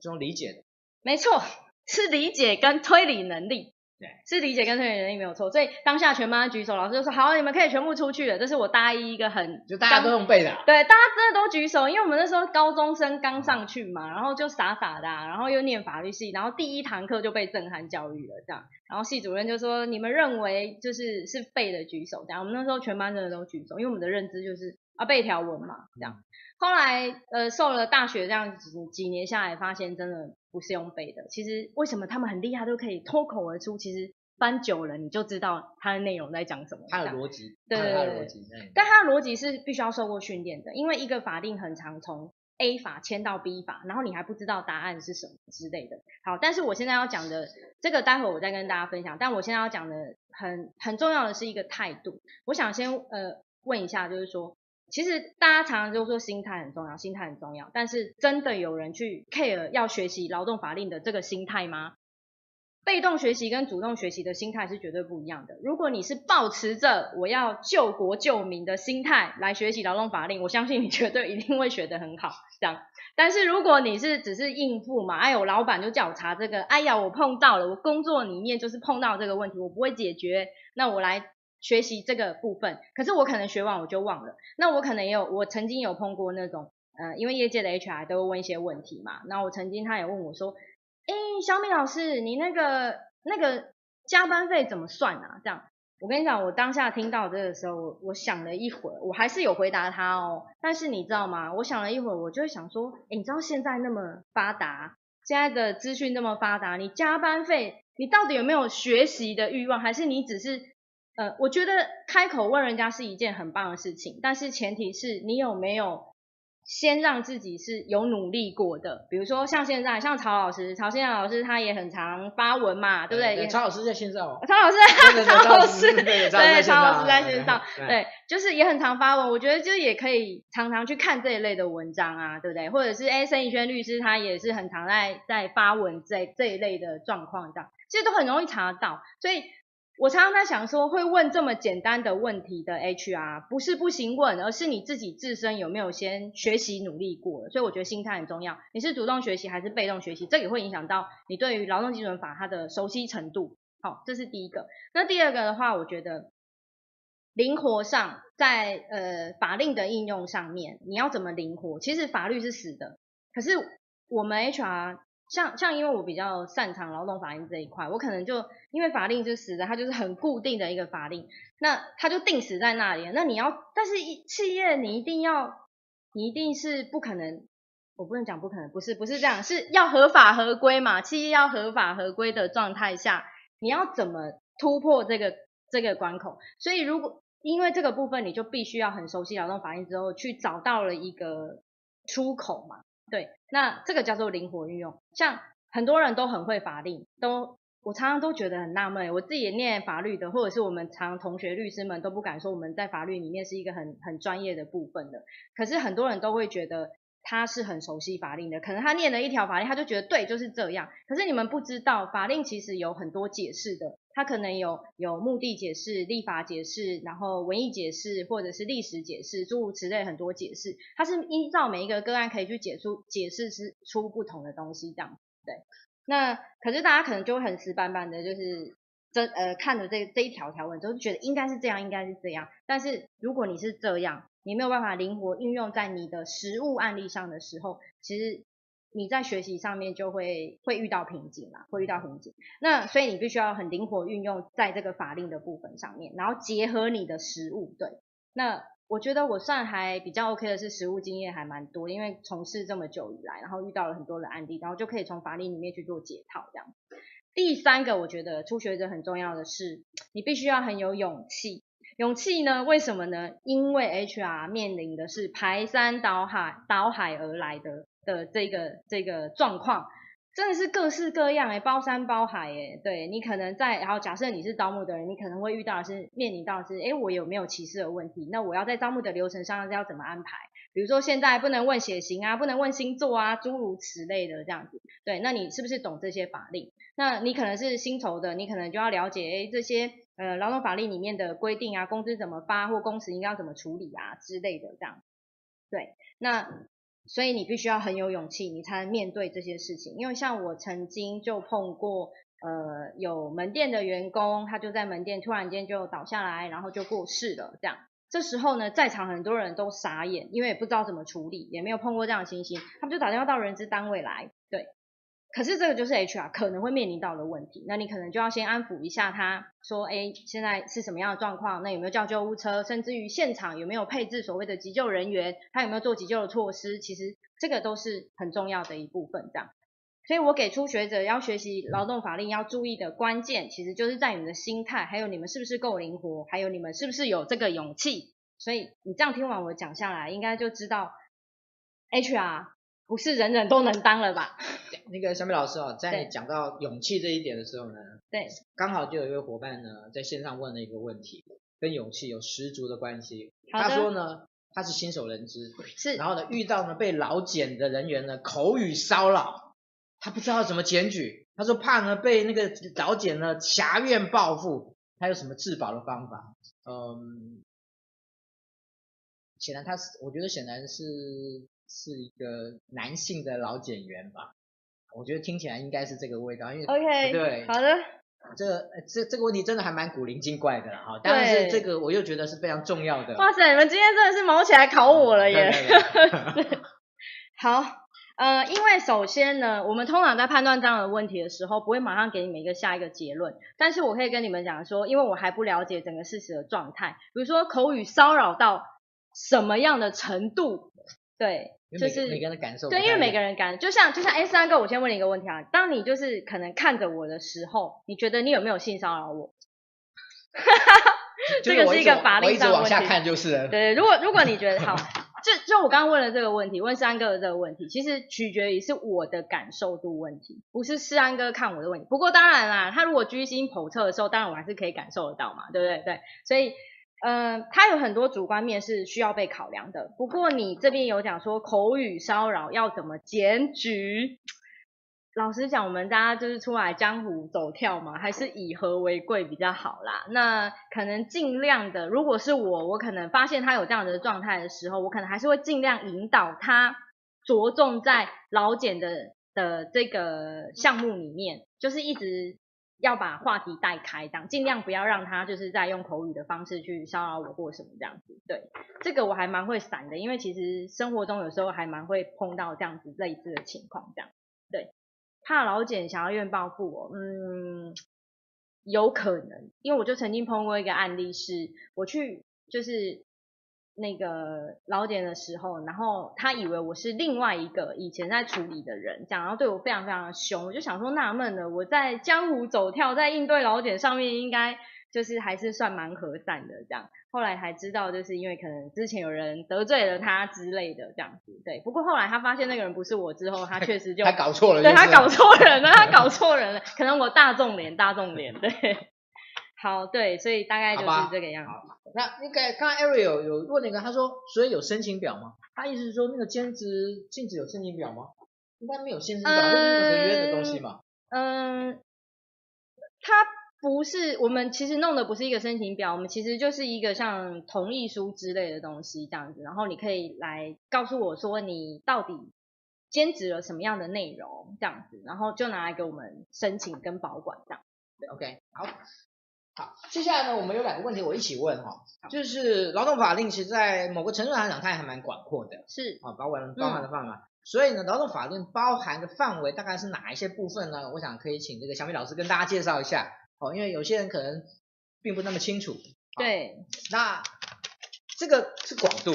是用理解的。没错。是理解跟推理能力，对，是理解跟推理能力没有错。所以当下全班举手，老师就说好，你们可以全部出去了。这是我大一一个很，就大家都用背的、啊。对，大家真的都举手，因为我们那时候高中生刚上去嘛，然后就傻傻的、啊，然后又念法律系，然后第一堂课就被震撼教育了这样。然后系主任就说，你们认为就是是背的举手这样。我们那时候全班真的都举手，因为我们的认知就是啊背条文嘛这样。后来呃受了大学这样几几年下来，发现真的。不是用背的，其实为什么他们很厉害，都可以脱口而出？其实翻久了，你就知道它的内容在讲什么。它的逻辑，对对对，但它的逻辑是必须要受过训练的，因为一个法令很常从 A 法迁到 B 法，然后你还不知道答案是什么之类的。好，但是我现在要讲的这个，待会我再跟大家分享。但我现在要讲的很很重要的是一个态度。我想先呃问一下，就是说。其实大家常常就说心态很重要，心态很重要，但是真的有人去 care 要学习劳动法令的这个心态吗？被动学习跟主动学习的心态是绝对不一样的。如果你是抱持着我要救国救民的心态来学习劳动法令，我相信你绝对一定会学得很好。这样，但是如果你是只是应付嘛，哎呦，老板就叫我查这个，哎呀，我碰到了，我工作里面就是碰到这个问题，我不会解决，那我来。学习这个部分，可是我可能学完我就忘了。那我可能也有，我曾经有碰过那种，呃，因为业界的 HR 都会问一些问题嘛。那我曾经他也问我说，哎，小米老师，你那个那个加班费怎么算啊？这样，我跟你讲，我当下听到这个时候，我我想了一会儿，我还是有回答他哦。但是你知道吗？我想了一会儿，我就会想说，哎，你知道现在那么发达，现在的资讯那么发达，你加班费，你到底有没有学习的欲望，还是你只是？呃，我觉得开口问人家是一件很棒的事情，但是前提是你有没有先让自己是有努力过的。比如说像现在，像曹老师，曹先生老师他也很常发文嘛，对不对？曹老师在线上哦。曹老师，曹老师，对，对，曹老师在线上，对，就是也很常发文。我觉得就也可以常常去看这一类的文章啊，对不对？或者是哎，申以轩律师他也是很常在在发文这这一类的状况这样，其实都很容易查得到，所以。我常常在想说，会问这么简单的问题的 HR，不是不行问，而是你自己自身有没有先学习努力过。所以我觉得心态很重要。你是主动学习还是被动学习，这也会影响到你对于劳动基准法它的熟悉程度。好，这是第一个。那第二个的话，我觉得灵活上，在呃法令的应用上面，你要怎么灵活？其实法律是死的，可是我们 HR。像像因为我比较擅长劳动法令这一块，我可能就因为法令是死的，它就是很固定的一个法令，那它就定死在那里。那你要，但是企业你一定要，你一定是不可能，我不能讲不可能，不是不是这样，是要合法合规嘛。企业要合法合规的状态下，你要怎么突破这个这个关口？所以如果因为这个部分，你就必须要很熟悉劳动法令之后，去找到了一个出口嘛。对，那这个叫做灵活运用。像很多人都很会法令，都我常常都觉得很纳闷。我自己念法律的，或者是我们常同学律师们都不敢说我们在法律里面是一个很很专业的部分的。可是很多人都会觉得他是很熟悉法令的，可能他念了一条法令，他就觉得对，就是这样。可是你们不知道，法令其实有很多解释的。它可能有有目的解释、立法解释，然后文艺解释，或者是历史解释，诸如此类很多解释。它是依照每一个个案可以去解出解释是出不同的东西这样。对，那可是大家可能就会很死板板的，就是这呃看着这这一条条文，就觉得应该是这样，应该是这样。但是如果你是这样，你没有办法灵活运用在你的实务案例上的时候，其实。你在学习上面就会会遇到瓶颈嘛，会遇到瓶颈。那所以你必须要很灵活运用在这个法令的部分上面，然后结合你的实务。对，那我觉得我算还比较 OK 的是实务经验还蛮多，因为从事这么久以来，然后遇到了很多的案例，然后就可以从法令里面去做解套这样。第三个，我觉得初学者很重要的是，你必须要很有勇气。勇气呢？为什么呢？因为 HR 面临的是排山倒海倒海而来的。的这个这个状况。真的是各式各样诶，包山包海诶，对，你可能在，然后假设你是招募的人，你可能会遇到是面临到是，诶，我有没有歧视的问题？那我要在招募的流程上要怎么安排？比如说现在不能问血型啊，不能问星座啊，诸如此类的这样子。对，那你是不是懂这些法令？那你可能是薪酬的，你可能就要了解，诶，这些呃劳动法令里面的规定啊，工资怎么发或工时应该要怎么处理啊之类的这样。对，那。所以你必须要很有勇气，你才能面对这些事情。因为像我曾经就碰过，呃，有门店的员工，他就在门店突然间就倒下来，然后就过世了。这样，这时候呢，在场很多人都傻眼，因为也不知道怎么处理，也没有碰过这样的情形，他们就打电话到人资单位来，可是这个就是 HR 可能会面临到的问题，那你可能就要先安抚一下他，说，哎，现在是什么样的状况？那有没有叫救护车？甚至于现场有没有配置所谓的急救人员？他有没有做急救的措施？其实这个都是很重要的一部分，这样。所以我给初学者要学习劳动法令要注意的关键，其实就是在你们的心态，还有你们是不是够灵活，还有你们是不是有这个勇气。所以你这样听完我讲下来，应该就知道 HR。不是人人都能当了吧？那个小米老师哦，在你讲到勇气这一点的时候呢，对，刚好就有一位伙伴呢在线上问了一个问题，跟勇气有十足的关系。他说呢，他是新手人资，是，然后呢遇到呢被老检的人员呢口语骚扰，他不知道怎么检举，他说怕呢被那个老检呢挟怨报复，他有什么自保的方法？嗯，显然他是，我觉得显然是。是一个男性的老检员吧，我觉得听起来应该是这个味道，因为 OK 对，好的，这个这这个问题真的还蛮古灵精怪的哈，但是这个我又觉得是非常重要的。哇塞，你们今天真的是毛起来考我了耶！好，呃，因为首先呢，我们通常在判断这样的问题的时候，不会马上给你们一个下一个结论，但是我可以跟你们讲说，因为我还不了解整个事实的状态，比如说口语骚扰到什么样的程度，对。就是每个人的感受，对，因为每个人感，就像就像哎，三哥，我先问你一个问题啊，当你就是可能看着我的时候，你觉得你有没有性骚扰我？哈哈哈，这个是一个法律上的问题。我一直往下看就是了。对，如果如果你觉得 好，就就我刚刚问了这个问题，问三哥的这个问题，其实取决于是我的感受度问题，不是世安哥看我的问题。不过当然啦，他如果居心叵测的时候，当然我还是可以感受得到嘛，对不对？对，所以。嗯，他有很多主观面是需要被考量的。不过你这边有讲说口语骚扰要怎么检举？老实讲，我们大家就是出来江湖走跳嘛，还是以和为贵比较好啦。那可能尽量的，如果是我，我可能发现他有这样的状态的时候，我可能还是会尽量引导他着重在老检的的这个项目里面，就是一直。要把话题带开，这样尽量不要让他就是在用口语的方式去骚扰我或什么这样子。对，这个我还蛮会闪的，因为其实生活中有时候还蛮会碰到这样子类似的情况，这样。对，怕劳检想要怨报复我，嗯，有可能，因为我就曾经碰过一个案例是，我去就是。那个老检的时候，然后他以为我是另外一个以前在处理的人，这样，然后对我非常非常的凶，我就想说纳闷了，我在江湖走跳，在应对老检上面，应该就是还是算蛮和善的这样。后来才知道，就是因为可能之前有人得罪了他之类的这样子，对。不过后来他发现那个人不是我之后，他确实就他搞错了，对，他搞错人了，他搞错人了，可能我大众脸，大众脸，对。好，对，所以大概就是这个样子。那那个刚刚 Ariel 有问那个，他说，所以有申请表吗？他意思是说，那个兼职禁止有申请表吗？应该没有限制表，这、嗯、是一个合约的东西嘛。嗯，他不是，我们其实弄的不是一个申请表，我们其实就是一个像同意书之类的东西这样子，然后你可以来告诉我说你到底兼职了什么样的内容这样子，然后就拿来给我们申请跟保管这样。对，OK，好。好，接下来呢，我们有两个问题我一起问哈，就是劳动法令其实在某个程度上来讲，它也还蛮广阔的，是啊，包含包含的范围，嗯、所以呢，劳动法令包含的范围大概是哪一些部分呢？我想可以请这个小米老师跟大家介绍一下，哦，因为有些人可能并不那么清楚。对，那这个是广度，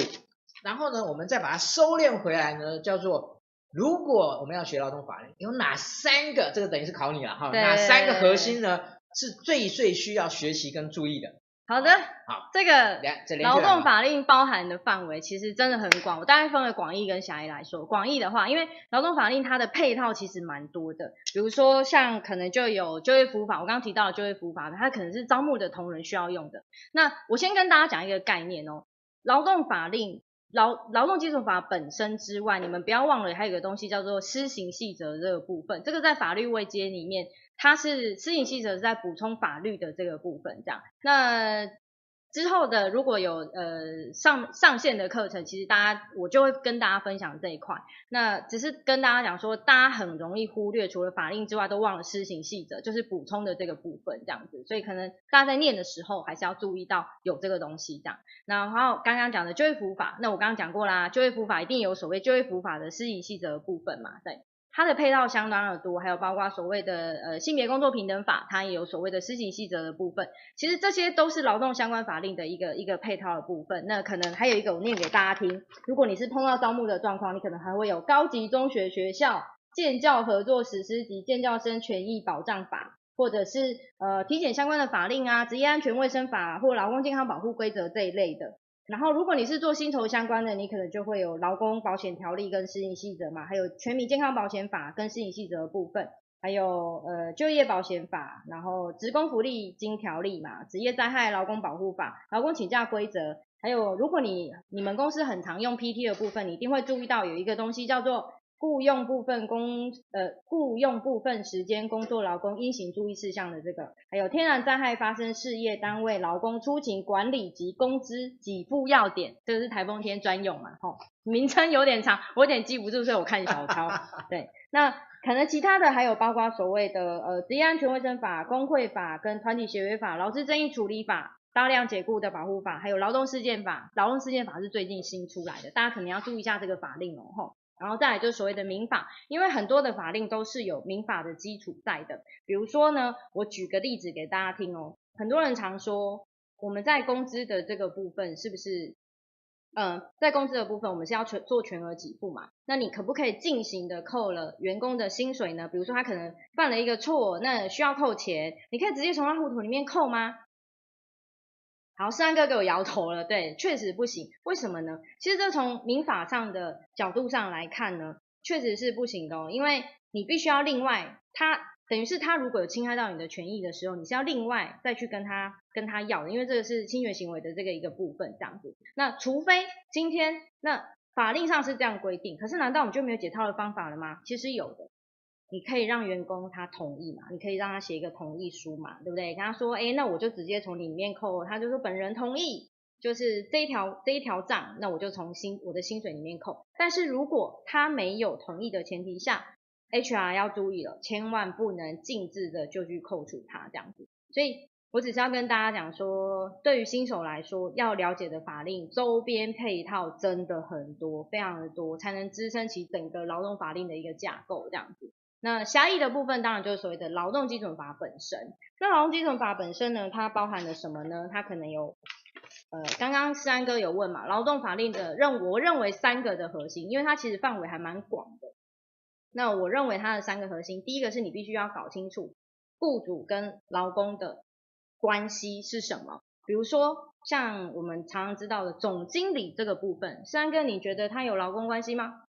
然后呢，我们再把它收敛回来呢，叫做如果我们要学劳动法令，有哪三个？这个等于是考你了哈，哪三个核心呢？是最最需要学习跟注意的。好的，好，这个劳动法令包含的范围其实真的很广，我大概分为广义跟狭义来说。广义的话，因为劳动法令它的配套其实蛮多的，比如说像可能就有就业服务法，我刚刚提到的就业服务法，它可能是招募的同仁需要用的。那我先跟大家讲一个概念哦，劳动法令。劳劳动基础法本身之外，你们不要忘了，还有一个东西叫做施行细则这个部分。这个在法律位阶里面，它是施行细则是在补充法律的这个部分，这样。那之后的如果有呃上上线的课程，其实大家我就会跟大家分享这一块。那只是跟大家讲说，大家很容易忽略，除了法令之外，都忘了施行细则，就是补充的这个部分这样子。所以可能大家在念的时候，还是要注意到有这个东西这样。然后刚刚讲的就业服法，那我刚刚讲过啦，就业服法一定有所谓就业服法的施行细则的部分嘛，对。它的配套相当的多，还有包括所谓的呃性别工作平等法，它也有所谓的施行细则的部分。其实这些都是劳动相关法令的一个一个配套的部分。那可能还有一个我念给大家听，如果你是碰到招募的状况，你可能还会有高级中学学校建教合作实施及建教生权益保障法，或者是呃体检相关的法令啊，职业安全卫生法或劳工健康保护规则这一类的。然后，如果你是做薪酬相关的，你可能就会有劳工保险条例跟施行细则嘛，还有全民健康保险法跟施行细则的部分，还有呃就业保险法，然后职工福利金条例嘛，职业灾害劳工保护法，劳工请假规则，还有如果你你们公司很常用 PT 的部分，你一定会注意到有一个东西叫做。雇用部分工呃雇用部分时间工作劳工应行注意事项的这个，还有天然灾害发生事业单位劳工出勤管理及工资给付要点，这个是台风天专用嘛，吼，名称有点长，我有点记不住，所以我看小抄。对，那可能其他的还有包括所谓的呃职业安全卫生法、工会法跟团体协约法、劳资争议处理法、大量解雇的保护法，还有劳动事件法。劳动事件法是最近新出来的，大家可能要注意一下这个法令哦，吼。然后再来就是所谓的民法，因为很多的法令都是有民法的基础在的。比如说呢，我举个例子给大家听哦。很多人常说，我们在工资的这个部分是不是，嗯、在工资的部分我们是要全做全额给付嘛？那你可不可以进行的扣了员工的薪水呢？比如说他可能犯了一个错，那需要扣钱，你可以直接从他户头里面扣吗？好，三哥给我摇头了，对，确实不行。为什么呢？其实这从民法上的角度上来看呢，确实是不行的哦。因为你必须要另外，他等于是他如果有侵害到你的权益的时候，你是要另外再去跟他跟他要的，因为这个是侵权行为的这个一个部分这样子。那除非今天那法令上是这样规定，可是难道我们就没有解套的方法了吗？其实有的。你可以让员工他同意嘛？你可以让他写一个同意书嘛，对不对？跟他说，哎，那我就直接从里面扣，他就说本人同意，就是这一条这一条账，那我就从薪我的薪水里面扣。但是如果他没有同意的前提下，HR 要注意了，千万不能径自的就去扣除他这样子。所以我只是要跟大家讲说，对于新手来说，要了解的法令周边配套真的很多，非常的多，才能支撑起整个劳动法令的一个架构这样子。那狭义的部分当然就是所谓的劳动基准法本身。那劳动基准法本身呢，它包含了什么呢？它可能有，呃，刚刚思安哥有问嘛，劳动法令的认我认为三个的核心，因为它其实范围还蛮广的。那我认为它的三个核心，第一个是你必须要搞清楚雇主跟劳工的关系是什么。比如说像我们常常知道的总经理这个部分，思安哥你觉得他有劳工关系吗？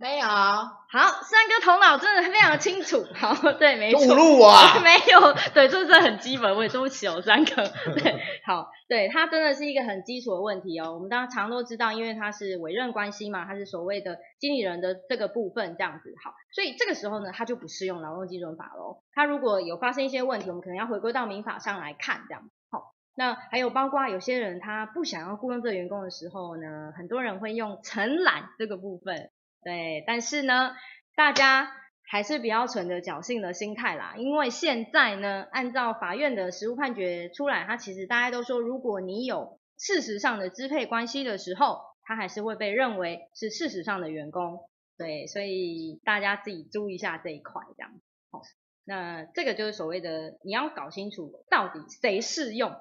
没有，好，三哥头脑真的非常的清楚，好，对，没错，堵路啊，没有，对，这是很基本，我也对不起哦，三哥，对，好，对，他真的是一个很基础的问题哦，我们大家常都知道，因为他是委任关系嘛，他是所谓的经理人的这个部分这样子，好，所以这个时候呢，他就不适用劳动基准法喽，他如果有发生一些问题，我们可能要回归到民法上来看这样，好，那还有包括有些人他不想要雇佣这个员工的时候呢，很多人会用承揽这个部分。对，但是呢，大家还是不要存着侥幸的心态啦，因为现在呢，按照法院的实务判决出来，他其实大家都说，如果你有事实上的支配关系的时候，他还是会被认为是事实上的员工。对，所以大家自己注意一下这一块，这样。好，那这个就是所谓的你要搞清楚到底谁适用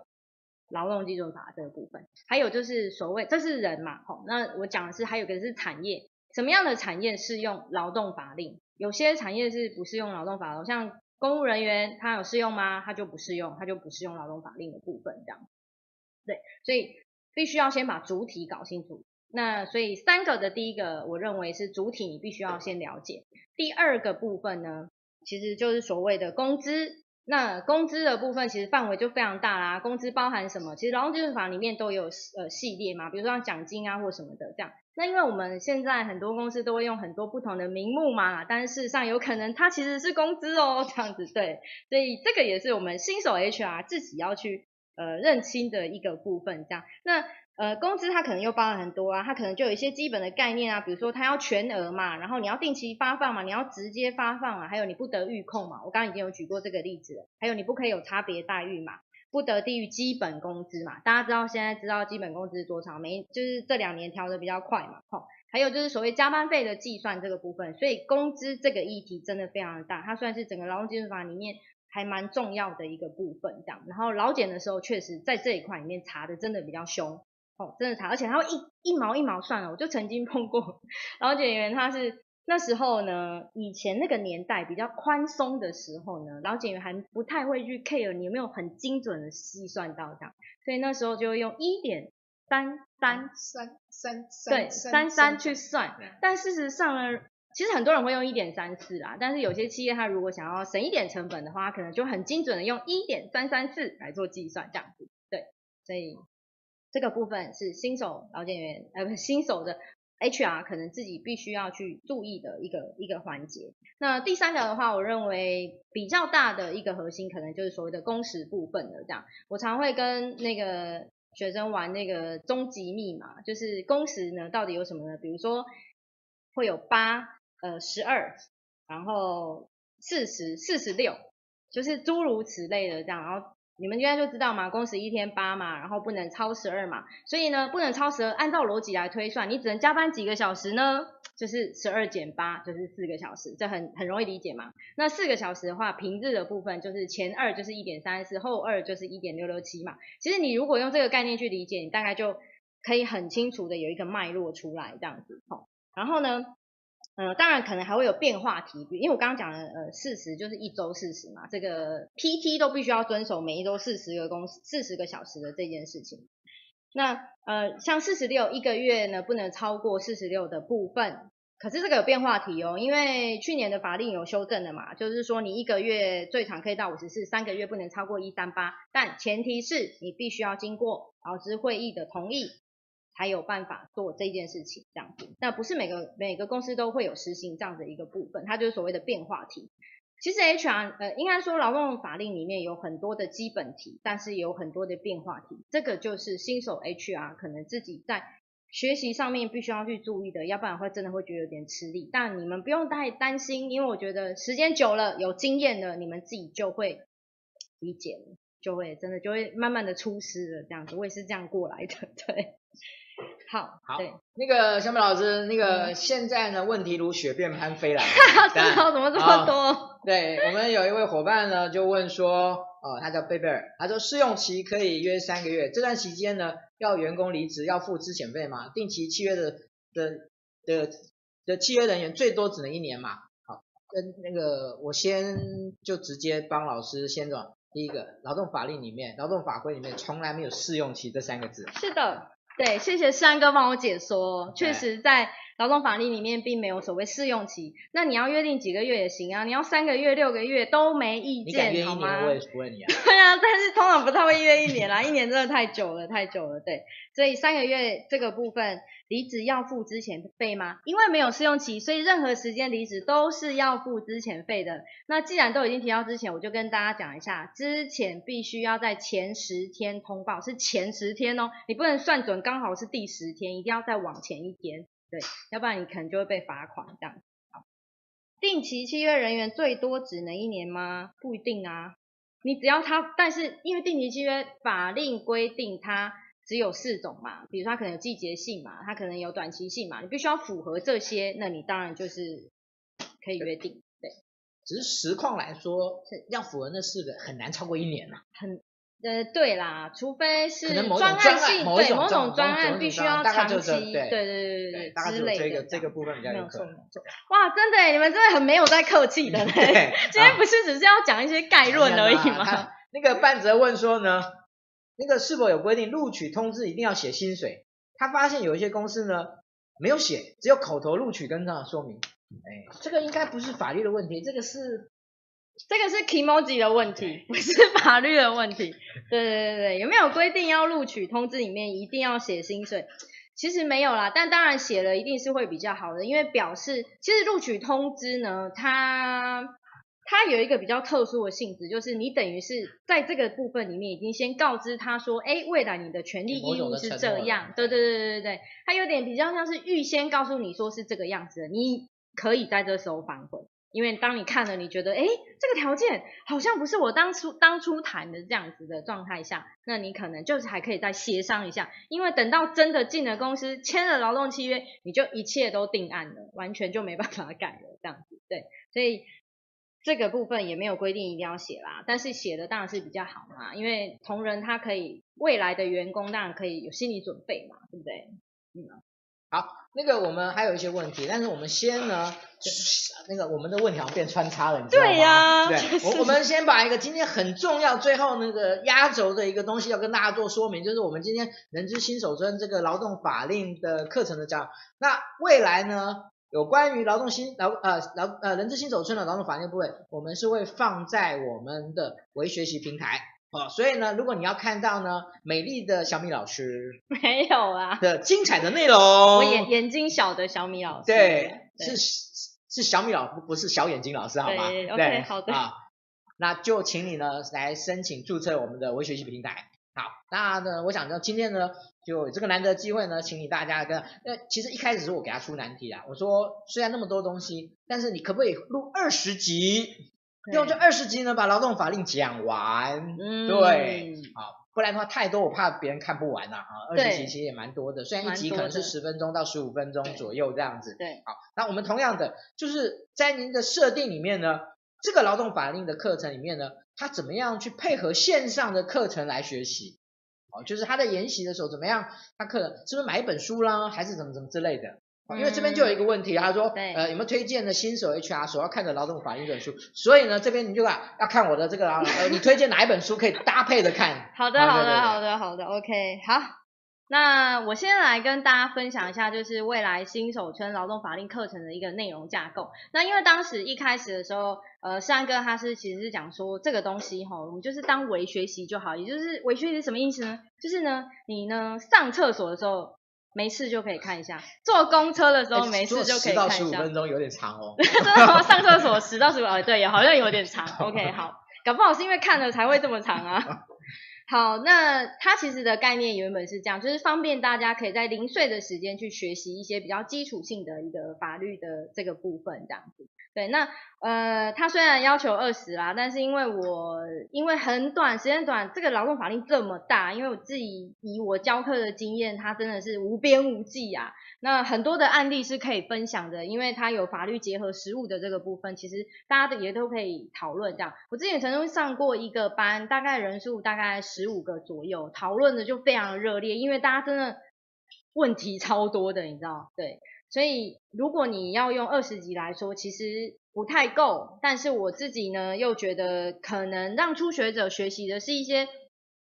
劳动基准法这个部分，还有就是所谓这是人嘛，好，那我讲的是还有个是产业。什么样的产业适用劳动法令？有些产业是不适用劳动法令，像公务人员，他有适用吗？他就不适用，他就不适用劳动法令的部分这样。对，所以必须要先把主体搞清楚。那所以三个的第一个，我认为是主体，你必须要先了解。第二个部分呢，其实就是所谓的工资。那工资的部分其实范围就非常大啦，工资包含什么？其实劳动基准法里面都有呃系列嘛，比如说像奖金啊或什么的这样。那因为我们现在很多公司都会用很多不同的名目嘛，但事实上有可能它其实是工资哦，这样子对。所以这个也是我们新手 HR 自己要去呃认清的一个部分这样。那呃，工资它可能又包了很多啊，它可能就有一些基本的概念啊，比如说它要全额嘛，然后你要定期发放嘛，你要直接发放啊，还有你不得预扣嘛，我刚刚已经有举过这个例子了，还有你不可以有差别待遇嘛，不得低于基本工资嘛，大家知道现在知道基本工资是多少没？就是这两年调的比较快嘛，齁，还有就是所谓加班费的计算这个部分，所以工资这个议题真的非常的大，它算是整个劳动基准法里面还蛮重要的一个部分这样，然后劳检的时候确实在这一块里面查的真的比较凶。哦，真的差，而且他会一一毛一毛算了。我就曾经碰过，老检员他是那时候呢，以前那个年代比较宽松的时候呢，老检员还不太会去 care 你有没有很精准的计算到这样，所以那时候就用一点三三三三对三三去算。但事实上呢，其实很多人会用一点三四啦，但是有些企业他如果想要省一点成本的话，可能就很精准的用一点三三四来做计算这样子。对，所以。这个部分是新手老检员，呃，不是新手的 HR 可能自己必须要去注意的一个一个环节。那第三个的话，我认为比较大的一个核心，可能就是所谓的工时部分的这样。我常会跟那个学生玩那个终极密码，就是工时呢到底有什么呢？比如说会有八、呃十二，然后四十、四十六，就是诸如此类的这样，然后。你们应该就知道嘛，工时一天八嘛，然后不能超十二嘛，所以呢，不能超十二。按照逻辑来推算，你只能加班几个小时呢？就是十二减八，就是四个小时，这很很容易理解嘛。那四个小时的话，平日的部分就是前二就是一点三四，后二就是一点六六七嘛。其实你如果用这个概念去理解，你大概就可以很清楚的有一个脉络出来这样子。好，然后呢？呃，当然可能还会有变化题，因为我刚刚讲的呃四十就是一周四十嘛，这个 PT 都必须要遵守每一周四十个工四十个小时的这件事情。那呃像四十六一个月呢不能超过四十六的部分，可是这个有变化题哦，因为去年的法令有修正的嘛，就是说你一个月最长可以到五十四，三个月不能超过一三八，但前提是你必须要经过劳资会议的同意。才有办法做这件事情，这样子。那不是每个每个公司都会有实行这样的一个部分，它就是所谓的变化题。其实 HR 呃，应该说劳动法令里面有很多的基本题，但是有很多的变化题。这个就是新手 HR 可能自己在学习上面必须要去注意的，要不然会真的会觉得有点吃力。但你们不用太担心，因为我觉得时间久了，有经验的，你们自己就会理解了，就会真的就会慢慢的出师了这样子。我也是这样过来的，对。好，好，对，那个小美老师，那个现在呢，问题如雪片般 飞来，知道怎么这么多？对，我们有一位伙伴呢，就问说，哦，他叫贝贝尔，他说试用期可以约三个月，这段期间呢，要员工离职要付资遣费吗？定期契约的的的的契约人员最多只能一年嘛？好，跟那个我先就直接帮老师先讲，第一个，劳动法令里面，劳动法规里面从来没有试用期这三个字。是的。对，谢谢山哥帮我解说。确实，在劳动法令里面并没有所谓试用期。那你要约定几个月也行啊，你要三个月、六个月都没意见，好吗？我也不问你啊。对啊，但是通常不太会约一年啦，一年真的太久了，太久了。对，所以三个月这个部分，离职要付之前费吗？因为没有试用期，所以任何时间离职都是要付之前费的。那既然都已经提到之前，我就跟大家讲一下，之前必须要在前十天通报，是前十天哦，你不能算准刚好是第十天，一定要再往前一天，对，要不然你可能就会被罚款这样。好，定期契约人员最多只能一年吗？不一定啊，你只要他，但是因为定期契约法令规定他。只有四种嘛，比如说它可能有季节性嘛，它可能有短期性嘛，你必须要符合这些，那你当然就是可以约定，对。只是实况来说，要符合那四个很难超过一年呐。很，呃，对啦，除非是专案性，对，某种专案必须要长期，对对对对对之类的。这个这个部分比较有可能。哇，真的，你们真的很没有在客气的 嘞。今天不是只是要讲一些概论而已吗？那个半泽问说呢？那个是否有规定录取通知一定要写薪水？他发现有一些公司呢没有写，只有口头录取跟这样说明。哎，这个应该不是法律的问题，这个是这个是 kimoji 的问题，不是法律的问题。对对对对，有没有规定要录取通知里面一定要写薪水？其实没有啦，但当然写了一定是会比较好的，因为表示其实录取通知呢，它它有一个比较特殊的性质，就是你等于是在这个部分里面已经先告知他说，哎，未来你的权利义务是这样，对对对对对对，它有点比较像是预先告诉你说是这个样子的，你可以在这时候反悔。因为当你看了，你觉得，哎，这个条件好像不是我当初当初谈的这样子的状态下，那你可能就是还可以再协商一下。因为等到真的进了公司，签了劳动契约，你就一切都定案了，完全就没办法改了，这样子，对。所以这个部分也没有规定一定要写啦，但是写的当然是比较好嘛，因为同仁他可以未来的员工当然可以有心理准备嘛，对不对？嗯。好，那个我们还有一些问题，但是我们先呢，那个我们的问题好像变穿插了，你知道吗？对呀、啊，对，我我们先把一个今天很重要、最后那个压轴的一个东西要跟大家做说明，就是我们今天人之新手村这个劳动法令的课程的讲。那未来呢，有关于劳动新劳呃劳呃人之新手村的劳动法令部分，我们是会放在我们的微学习平台。哦，所以呢，如果你要看到呢，美丽的小米老师 没有啊的精彩的内容，我眼眼睛小的小米老师，对，对是是小米老师，不是小眼睛老师，好吗？对，OK，好的啊，那就请你呢来申请注册我们的微学习平台。好，那呢，我想呢，今天呢，就有这个难得的机会呢，请你大家跟，那其实一开始是我给他出难题啊，我说虽然那么多东西，但是你可不可以录二十集？用这二十集呢，把劳动法令讲完，嗯，对，好，不然的话太多，我怕别人看不完呐，啊，二十集其实也蛮多的，虽然一集可能是十分钟到十五分钟左右这样子，对，好，那我们同样的，就是在您的设定里面呢，这个劳动法令的课程里面呢，它怎么样去配合线上的课程来学习？哦，就是他在研习的时候怎么样？他可能是不是买一本书啦，还是怎么怎么之类的？因为这边就有一个问题，他说，呃，有没有推荐的新手 HR 所要看的劳动法令的书？所以呢，这边你就要要看我的这个，呃，你推荐哪一本书可以搭配的看？好的，好的，好的，好的，OK，好。那我先来跟大家分享一下，就是未来新手村劳动法令课程的一个内容架构。那因为当时一开始的时候，呃，山哥他是其实是讲说这个东西哈，我们就是当微学习就好，也就是微学习是什么意思呢？就是呢，你呢上厕所的时候。没事就可以看一下，坐公车的时候没事就可以看一下。十到十五分钟有点长哦。真的吗？上厕所十到十五，哦，对，好像有点长。OK，好，搞不好是因为看了才会这么长啊。好，那它其实的概念原本是这样，就是方便大家可以在零碎的时间去学习一些比较基础性的一个法律的这个部分，这样子。对，那呃，他虽然要求二十啦，但是因为我因为很短时间短，这个劳动法令这么大，因为我自己以我教课的经验，它真的是无边无际啊。那很多的案例是可以分享的，因为它有法律结合实务的这个部分，其实大家的也都可以讨论这样。我之前曾经上过一个班，大概人数大概十五个左右，讨论的就非常热烈，因为大家真的问题超多的，你知道？对。所以，如果你要用二十集来说，其实不太够。但是我自己呢，又觉得可能让初学者学习的是一些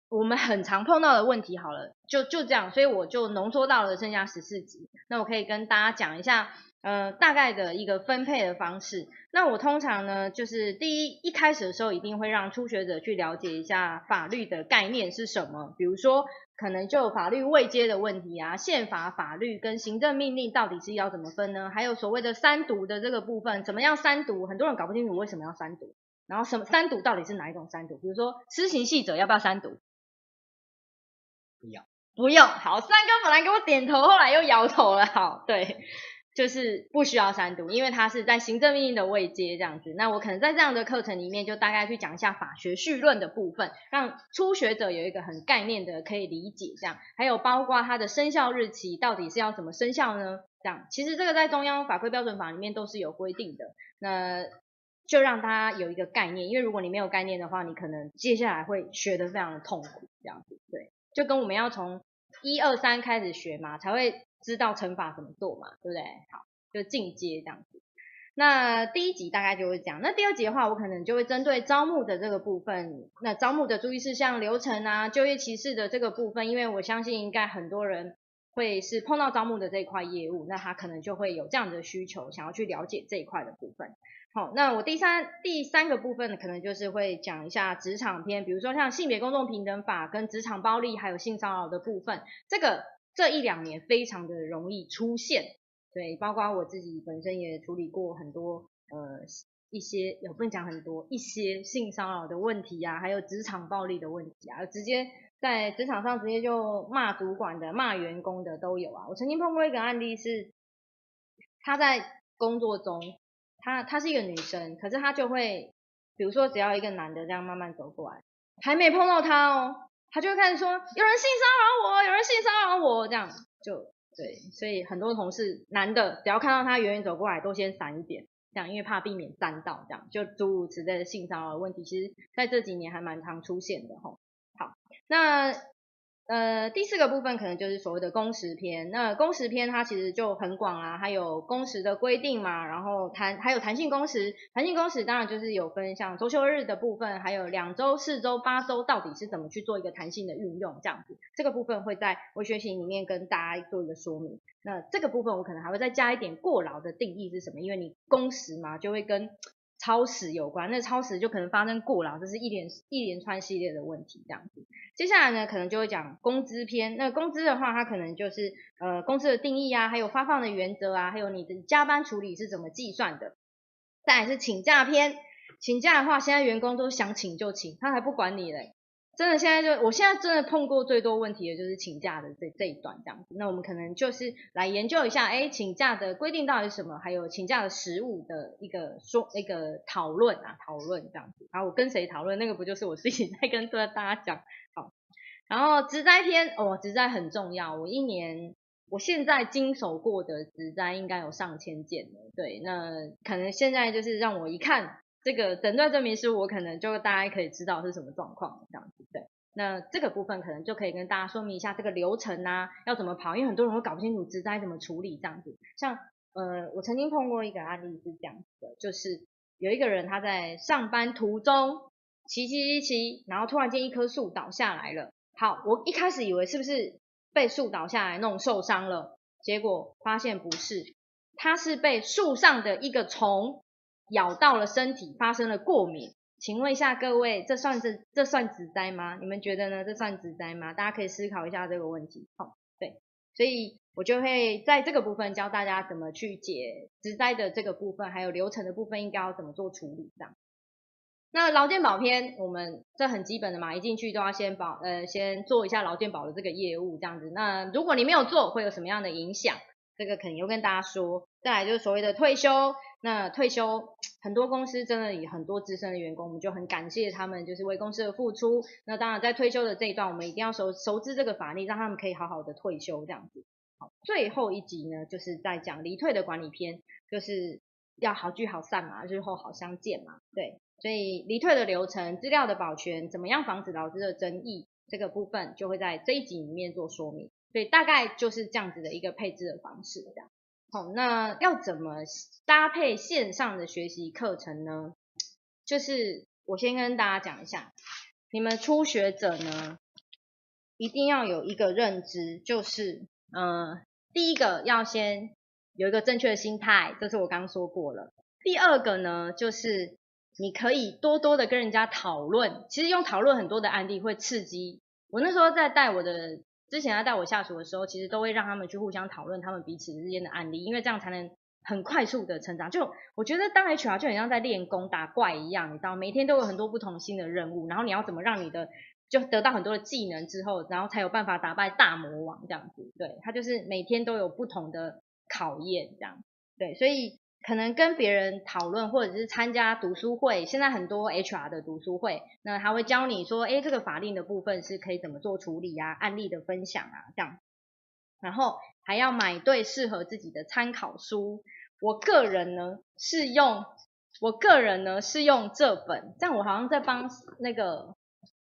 我们很常碰到的问题。好了，就就这样，所以我就浓缩到了剩下十四集。那我可以跟大家讲一下，呃，大概的一个分配的方式。那我通常呢，就是第一一开始的时候，一定会让初学者去了解一下法律的概念是什么，比如说。可能就法律未接的问题啊，宪法法律跟行政命令到底是要怎么分呢？还有所谓的三读的这个部分，怎么样三读？很多人搞不清楚为什么要三读，然后什么三读到底是哪一种三读？比如说施行细则要不要三读？不要，不用。好，三哥本来给我点头，后来又摇头了。好，对。就是不需要三读，因为它是在行政命令的位阶这样子。那我可能在这样的课程里面，就大概去讲一下法学绪论的部分，让初学者有一个很概念的可以理解这样。还有包括它的生效日期到底是要怎么生效呢？这样，其实这个在中央法规标准法里面都是有规定的。那就让大家有一个概念，因为如果你没有概念的话，你可能接下来会学得非常的痛苦这样子。对，就跟我们要从一二三开始学嘛，才会。知道乘法怎么做嘛，对不对？好，就进阶这样子。那第一集大概就会讲，那第二集的话，我可能就会针对招募的这个部分，那招募的注意事项、流程啊，就业歧视的这个部分，因为我相信应该很多人会是碰到招募的这一块业务，那他可能就会有这样的需求，想要去了解这一块的部分。好，那我第三第三个部分可能就是会讲一下职场篇，比如说像性别公众平等法跟职场暴力还有性骚扰的部分，这个这一两年非常的容易出现。对，包括我自己本身也处理过很多呃一些，也不能讲很多，一些性骚扰的问题啊，还有职场暴力的问题啊，直接在职场上直接就骂主管的、骂员工的都有啊。我曾经碰过一个案例是，他在工作中，他她是一个女生，可是她就会，比如说只要一个男的这样慢慢走过来，还没碰到他哦，他就会开始说有人性骚扰我，有人性骚扰我，这样就。对，所以很多同事男的只要看到他远远走过来，都先闪一点，这样因为怕避免沾到，这样就诸如此类的性骚扰问题，其实在这几年还蛮常出现的吼。好，那。呃，第四个部分可能就是所谓的工时篇。那工时篇它其实就很广啊，还有工时的规定嘛，然后弹还有弹性工时。弹性工时当然就是有分像周休日的部分，还有两周、四周、八周到底是怎么去做一个弹性的运用这样子。这个部分会在微学习里面跟大家做一个说明。那这个部分我可能还会再加一点过劳的定义是什么，因为你工时嘛就会跟。超时有关，那超时就可能发生过劳，这是一连一连串系列的问题这样子。接下来呢，可能就会讲工资篇。那工资的话，它可能就是呃工资的定义啊，还有发放的原则啊，还有你的加班处理是怎么计算的。再来是请假篇，请假的话，现在员工都想请就请，他还不管你嘞。真的，现在就我现在真的碰过最多问题的就是请假的这这一段这样子。那我们可能就是来研究一下，哎，请假的规定到底是什么？还有请假的实务的一个说一个讨论啊，讨论这样子。然后我跟谁讨论？那个不就是我自己在跟大家讲？好，然后职灾篇哦，职灾很重要。我一年我现在经手过的职灾应该有上千件了。对，那可能现在就是让我一看。这个诊断证明书，我可能就大家可以知道是什么状况这样子，对。那这个部分可能就可以跟大家说明一下这个流程啊，要怎么跑，因为很多人会搞不清楚职灾怎么处理这样子。像呃，我曾经碰过一个案例是这样子的，就是有一个人他在上班途中骑骑骑骑，然后突然间一棵树倒下来了。好，我一开始以为是不是被树倒下来弄受伤了，结果发现不是，他是被树上的一个虫。咬到了身体，发生了过敏，请问一下各位，这算是这算职灾吗？你们觉得呢？这算职灾吗？大家可以思考一下这个问题。好，对，所以我就会在这个部分教大家怎么去解职灾的这个部分，还有流程的部分应该要怎么做处理这样。那劳健保篇，我们这很基本的嘛，一进去都要先保呃先做一下劳健保的这个业务这样子。那如果你没有做，会有什么样的影响？这个肯定又跟大家说。再来就是所谓的退休。那退休，很多公司真的以很多资深的员工，我们就很感谢他们，就是为公司的付出。那当然，在退休的这一段，我们一定要熟熟知这个法律，让他们可以好好的退休这样子。好，最后一集呢，就是在讲离退的管理篇，就是要好聚好散嘛，日后好相见嘛。对，所以离退的流程、资料的保全，怎么样防止劳资的争议，这个部分就会在这一集里面做说明。所以大概就是这样子的一个配置的方式，这样。好，那要怎么搭配线上的学习课程呢？就是我先跟大家讲一下，你们初学者呢，一定要有一个认知，就是，呃，第一个要先有一个正确的心态，这是我刚说过了。第二个呢，就是你可以多多的跟人家讨论，其实用讨论很多的案例会刺激。我那时候在带我的。之前他带我下属的时候，其实都会让他们去互相讨论他们彼此之间的案例，因为这样才能很快速的成长。就我觉得当 HR 就很像在练功打怪一样，你知道，每天都有很多不同新的任务，然后你要怎么让你的就得到很多的技能之后，然后才有办法打败大魔王这样子。对，他就是每天都有不同的考验这样。对，所以。可能跟别人讨论，或者是参加读书会。现在很多 HR 的读书会，那他会教你说，哎，这个法令的部分是可以怎么做处理啊，案例的分享啊，这样。然后还要买对适合自己的参考书。我个人呢是用，我个人呢是用这本，这样我好像在帮那个。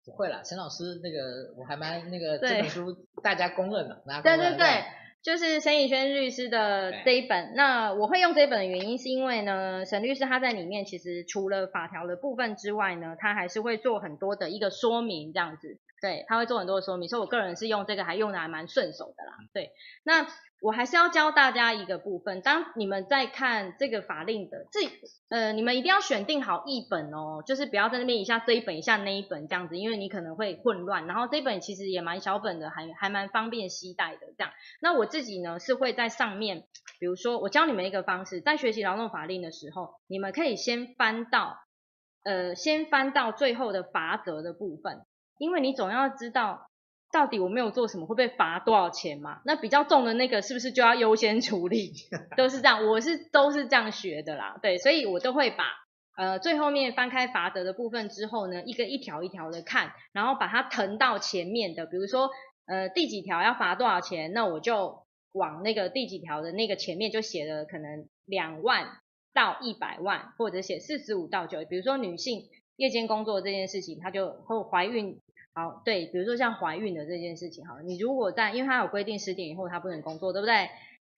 不会啦，陈老师那个我还蛮那个这本书大家公认的，对对对。就是沈以轩律师的这一本。那我会用这一本的原因是因为呢，沈律师他在里面其实除了法条的部分之外呢，他还是会做很多的一个说明这样子。对，他会做很多的说明，所以我个人是用这个还用的还蛮顺手的啦。对，那。我还是要教大家一个部分，当你们在看这个法令的这呃，你们一定要选定好一本哦，就是不要在那边一下这一本一下那一本这样子，因为你可能会混乱。然后这一本其实也蛮小本的，还还蛮方便携带的这样。那我自己呢是会在上面，比如说我教你们一个方式，在学习劳动法令的时候，你们可以先翻到呃，先翻到最后的罚则的部分，因为你总要知道。到底我没有做什么会被罚多少钱嘛？那比较重的那个是不是就要优先处理？都是这样，我是都是这样学的啦。对，所以我都会把呃最后面翻开罚则的部分之后呢，一个一条一条的看，然后把它腾到前面的，比如说呃第几条要罚多少钱，那我就往那个第几条的那个前面就写了可能两万到一百万，或者写四十五到九，比如说女性夜间工作这件事情，她就或怀孕。好，对，比如说像怀孕的这件事情，哈，你如果在，因为它有规定十点以后它不能工作，对不对？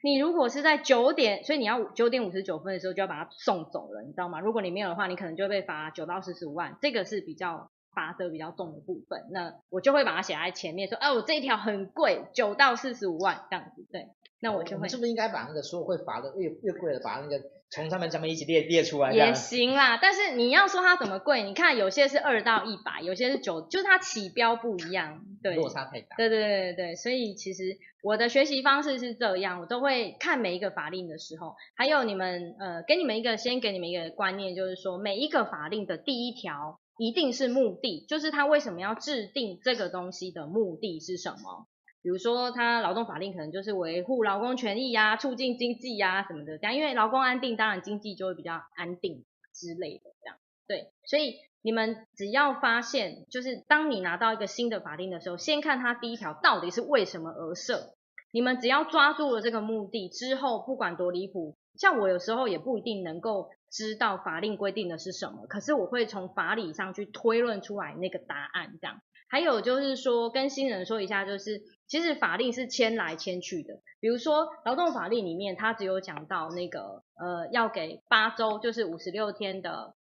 你如果是在九点，所以你要九点五十九分的时候就要把它送走了，你知道吗？如果你没有的话，你可能就会被罚九到四十五万，这个是比较罚则比较重的部分。那我就会把它写在前面，说，哦，我这一条很贵，九到四十五万这样子，对。那我就会。是不是应该把那个说会罚的越越贵的，把那个。从上面咱们一起列列出来也行啦，但是你要说它怎么贵，你看有些是二到一百，有些是九，就是它起标不一样，对，落差太大。对对对对对，所以其实我的学习方式是这样，我都会看每一个法令的时候，还有你们呃，给你们一个先给你们一个观念，就是说每一个法令的第一条一定是目的，就是他为什么要制定这个东西的目的是什么。比如说，他劳动法令可能就是维护劳工权益呀、促进经济呀什么的，这样，因为劳工安定，当然经济就会比较安定之类的，这样，对，所以你们只要发现，就是当你拿到一个新的法令的时候，先看它第一条到底是为什么而设，你们只要抓住了这个目的之后，不管多离谱，像我有时候也不一定能够知道法令规定的是什么，可是我会从法理上去推论出来那个答案，这样。还有就是说，跟新人说一下，就是其实法令是迁来迁去的。比如说劳动法令里面，它只有讲到那个呃要给八周，就是五十六天的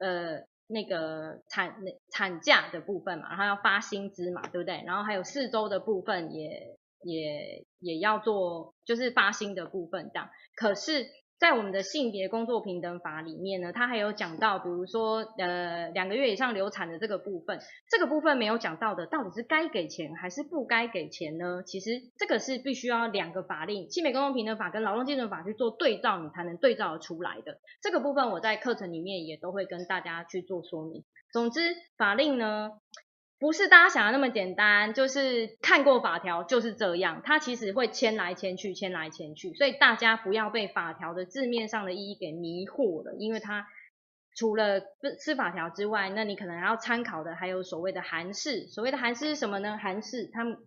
呃那个产产假的部分嘛，然后要发薪资嘛，对不对？然后还有四周的部分也也也要做，就是发薪的部分这样。可是在我们的性别工作平等法里面呢，它还有讲到，比如说，呃，两个月以上流产的这个部分，这个部分没有讲到的，到底是该给钱还是不该给钱呢？其实这个是必须要两个法令，性别工作平等法跟劳动基准法去做对照，你才能对照出来的。这个部分我在课程里面也都会跟大家去做说明。总之，法令呢。不是大家想的那么简单，就是看过法条就是这样，它其实会迁来迁去，迁来迁去，所以大家不要被法条的字面上的意义给迷惑了，因为它除了是法条之外，那你可能还要参考的还有所谓的韩式，所谓的韩式是什么呢？韩式，他们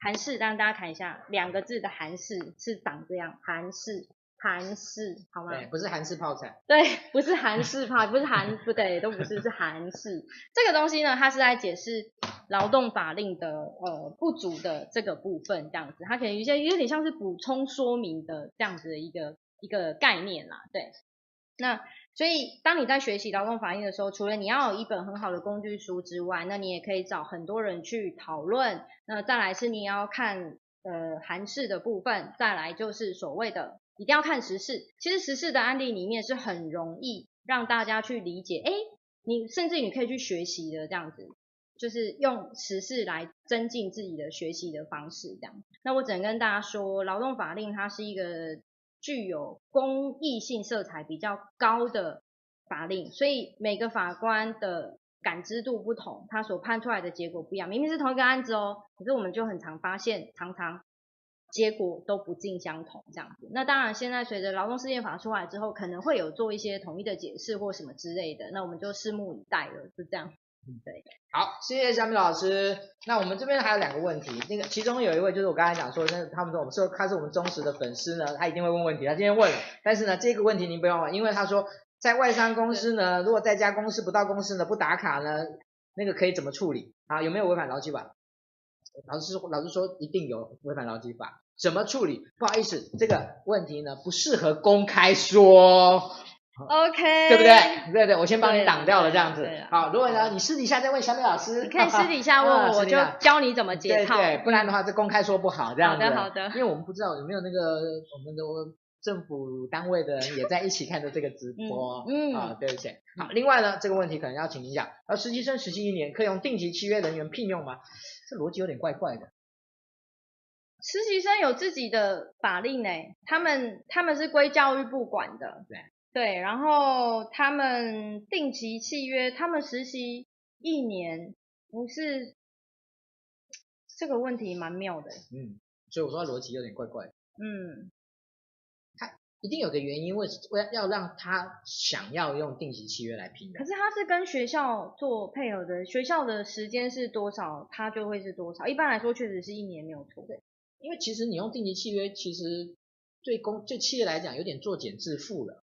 韩式让大家看一下，两个字的韩式是长这样，韩式。韩式好吗？对，不是韩式泡菜。对，不是韩式泡，不是韩，不对，都不是，是韩式。这个东西呢，它是在解释劳动法令的呃不足的这个部分，这样子，它可能有些有点像是补充说明的这样子的一个一个概念啦。对，那所以当你在学习劳动法令的时候，除了你要有一本很好的工具书之外，那你也可以找很多人去讨论。那再来是你要看呃韩式的部分，再来就是所谓的。一定要看时事，其实时事的案例里面是很容易让大家去理解，哎，你甚至你可以去学习的这样子，就是用时事来增进自己的学习的方式这样。那我只能跟大家说，劳动法令它是一个具有公益性色彩比较高的法令，所以每个法官的感知度不同，他所判出来的结果不一样。明明是同一个案子哦，可是我们就很常发现，常常。结果都不尽相同，这样子。那当然，现在随着劳动事件法出来之后，可能会有做一些统一的解释或什么之类的。那我们就拭目以待了，是这样。对。好，谢谢小米老师。那我们这边还有两个问题，那个其中有一位就是我刚才讲说，那他们说我们说他是我们忠实的粉丝呢，他一定会问问题。他今天问了，但是呢，这个问题您不用问，因为他说在外商公司呢，如果在家公司不到公司呢不打卡呢，那个可以怎么处理啊？有没有违反劳基法？老师说，老师说一定有违反劳基法。怎么处理？不好意思，这个问题呢不适合公开说。OK，对不对？对对，我先帮你挡掉了这样子。好，如果呢你私底下再问小美老师，你可以私底下问我，就教你怎么解套。对对，不然的话这公开说不好这样子。好的好的。因为我们不知道有没有那个我们的政府单位的人 也在一起看着这个直播。嗯。啊，对不起。好，另外呢这个问题可能要请你讲，而实习生实习一年可以用定期契约人员聘用吗？这逻辑有点怪怪的。实习生有自己的法令呢，他们他们是归教育部管的。对。对，然后他们定期契约，他们实习一年，不是这个问题蛮妙的。嗯，所以我说他逻辑有点怪怪。嗯，他一定有个原因，为为要让他想要用定期契约来聘。可是他是跟学校做配合的，学校的时间是多少，他就会是多少。一般来说，确实是一年没有错。对，因为其实你用定期契约，其实对公对企业来讲，有点作茧自缚了。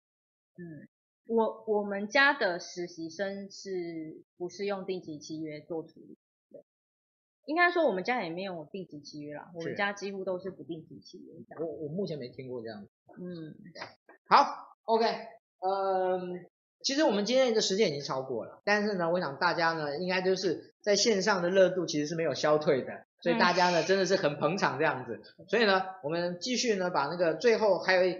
嗯，我我们家的实习生是不是用定期契约做处理？对，应该说我们家也没有定期契约啦，我们家几乎都是不定期契约。我我目前没听过这样子。嗯，好，OK，嗯，其实我们今天的时间已经超过了，但是呢，我想大家呢，应该就是在线上的热度其实是没有消退的，所以大家呢真的是很捧场这样子，所以呢，我们继续呢把那个最后还有一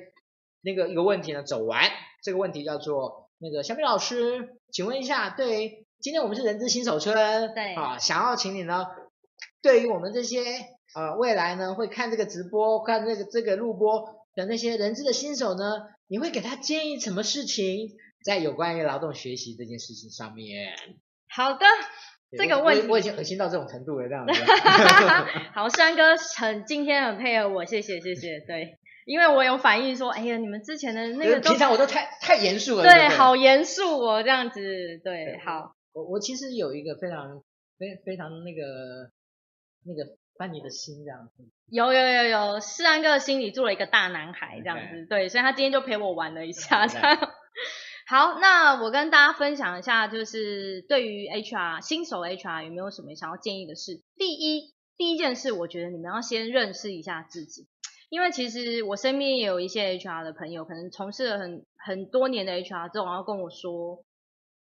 那个一个问题呢走完。这个问题叫做那个小米老师，请问一下，对，今天我们是人资新手村，对啊，想要请你呢，对于我们这些呃未来呢会看这个直播、看这个这个录播的那些人资的新手呢，你会给他建议什么事情，在有关于劳动学习这件事情上面？好的，这个问题我，我已经恶心到这种程度了，这样子。好，山哥很今天很配合我，谢谢谢谢，对。因为我有反应说，哎呀，你们之前的那个平常我都太太严肃了，对，对对好严肃哦，这样子，对，对好。我我其实有一个非常非非常那个那个翻你的心这样子。有有有有，世安哥的心里住了一个大男孩这样子，对，对，所以他今天就陪我玩了一下这样。好，那我跟大家分享一下，就是对于 HR 新手 HR 有没有什么想要建议的事？第一，第一件事，我觉得你们要先认识一下自己。因为其实我身边也有一些 HR 的朋友，可能从事了很很多年的 HR 之后，然后跟我说，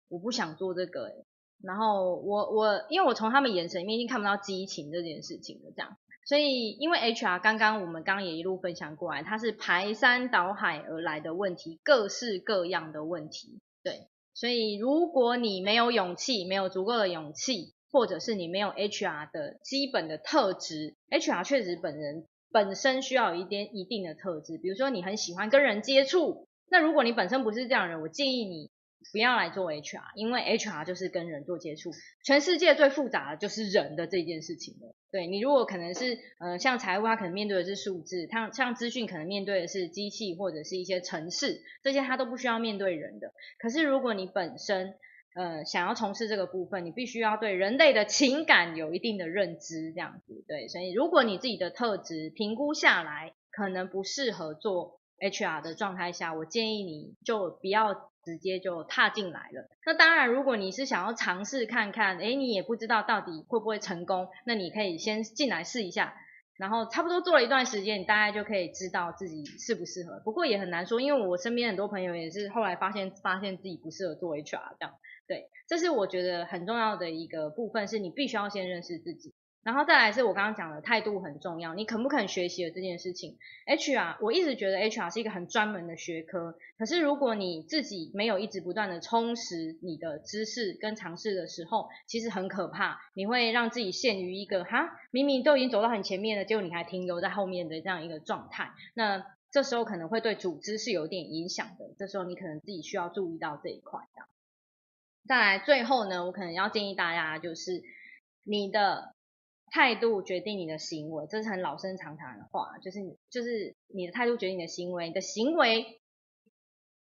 我不想做这个，然后我我因为我从他们眼神里面已经看不到激情这件事情了，这样，所以因为 HR 刚刚我们刚刚也一路分享过来，它是排山倒海而来的问题，各式各样的问题，对，所以如果你没有勇气，没有足够的勇气，或者是你没有 HR 的基本的特质，HR 确实本人。本身需要一点一定的特质，比如说你很喜欢跟人接触，那如果你本身不是这样的人，我建议你不要来做 HR，因为 HR 就是跟人做接触，全世界最复杂的就是人的这件事情了。对，你如果可能是呃像财务，他可能面对的是数字，他像资讯可能面对的是机器或者是一些程式，这些他都不需要面对人的。可是如果你本身呃，想要从事这个部分，你必须要对人类的情感有一定的认知，这样子，对。所以，如果你自己的特质评估下来，可能不适合做 HR 的状态下，我建议你就不要直接就踏进来了。那当然，如果你是想要尝试看看，诶，你也不知道到底会不会成功，那你可以先进来试一下，然后差不多做了一段时间，你大概就可以知道自己适不适合。不过也很难说，因为我身边很多朋友也是后来发现，发现自己不适合做 HR 这样。对，这是我觉得很重要的一个部分，是你必须要先认识自己，然后再来是我刚刚讲的态度很重要，你肯不肯学习的这件事情。HR，我一直觉得 HR 是一个很专门的学科，可是如果你自己没有一直不断的充实你的知识跟尝试的时候，其实很可怕，你会让自己陷于一个哈，明明都已经走到很前面了，结果你还停留在后面的这样一个状态，那这时候可能会对组织是有点影响的，这时候你可能自己需要注意到这一块的。再来，最后呢，我可能要建议大家，就是你的态度决定你的行为，这是很老生常谈的话，就是就是你的态度决定你的行为，你的行为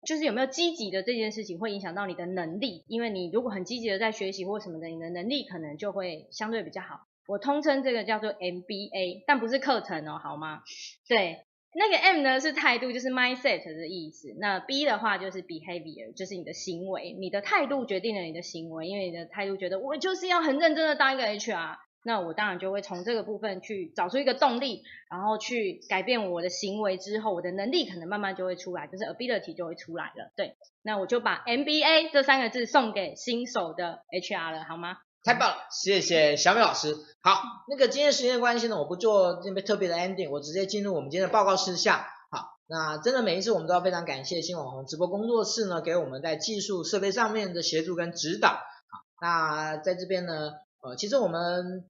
就是有没有积极的这件事情，会影响到你的能力，因为你如果很积极的在学习或什么的，你的能力可能就会相对比较好。我通称这个叫做 MBA，但不是课程哦，好吗？对。那个 M 呢是态度，就是 mindset 的意思。那 B 的话就是 behavior，就是你的行为，你的态度决定了你的行为，因为你的态度觉得我就是要很认真的当一个 HR，那我当然就会从这个部分去找出一个动力，然后去改变我的行为之后，我的能力可能慢慢就会出来，就是 ability 就会出来了。对，那我就把 MBA 这三个字送给新手的 HR 了，好吗？太棒了，谢谢小美老师。好，那个今天时间的关系呢，我不做这边特别的 ending，我直接进入我们今天的报告事项。好，那真的每一次我们都要非常感谢新网红直播工作室呢，给我们在技术设备上面的协助跟指导。好，那在这边呢，呃，其实我们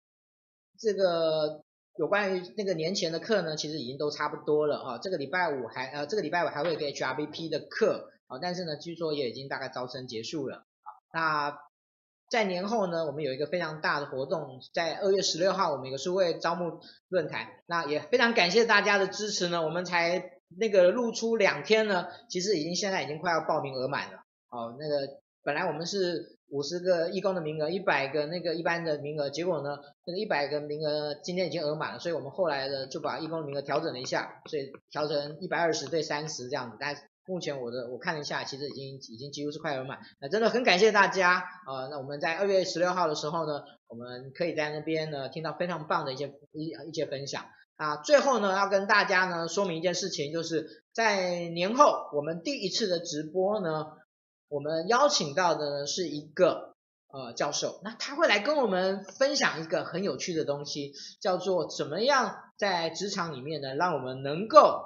这个有关于那个年前的课呢，其实已经都差不多了啊。这个礼拜五还呃，这个礼拜五还会给 HRBP 的课啊，但是呢，据说也已经大概招生结束了啊。那在年后呢，我们有一个非常大的活动，在二月十六号，我们有个数位招募论坛。那也非常感谢大家的支持呢，我们才那个露出两天呢，其实已经现在已经快要报名额满了。哦，那个本来我们是五十个义工的名额，一百个那个一般的名额，结果呢，那个一百个名额今天已经额满了，所以我们后来呢就把义工的名额调整了一下，所以调成一百二十对三十这样子，但是。目前我的我看了一下，其实已经已经几乎是快额满，那真的很感谢大家，呃，那我们在二月十六号的时候呢，我们可以在那边呢听到非常棒的一些一一些分享。啊，最后呢要跟大家呢说明一件事情，就是在年后我们第一次的直播呢，我们邀请到的呢是一个呃教授，那他会来跟我们分享一个很有趣的东西，叫做怎么样在职场里面呢，让我们能够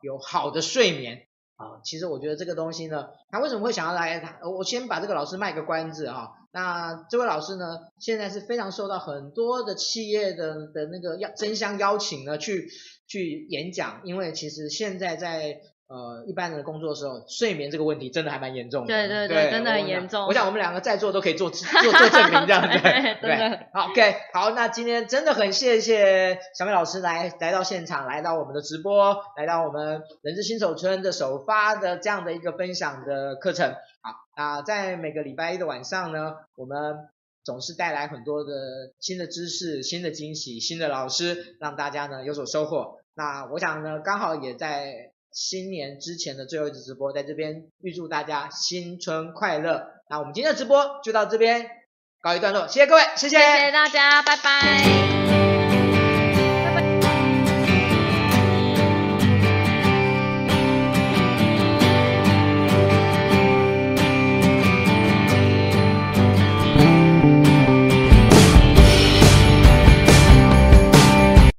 有好的睡眠。啊，其实我觉得这个东西呢，他为什么会想要来？我先把这个老师卖个关子哈。那这位老师呢，现在是非常受到很多的企业的的那个要争相邀请呢，去去演讲，因为其实现在在。呃，一般的工作的时候，睡眠这个问题真的还蛮严重的。对对对，对真的很严重。我想我们两个在座都可以做做做证明，这样子 对对，对。好，OK，好，那今天真的很谢谢小美老师来来到现场，来到我们的直播，来到我们人之新手村的首发的这样的一个分享的课程。好，那在每个礼拜一的晚上呢，我们总是带来很多的新的知识、新的惊喜、新的老师，让大家呢有所收获。那我想呢，刚好也在。新年之前的最后一次直播，在这边预祝大家新春快乐。那我们今天的直播就到这边告一段落，谢谢各位，谢谢，谢谢大家，拜拜。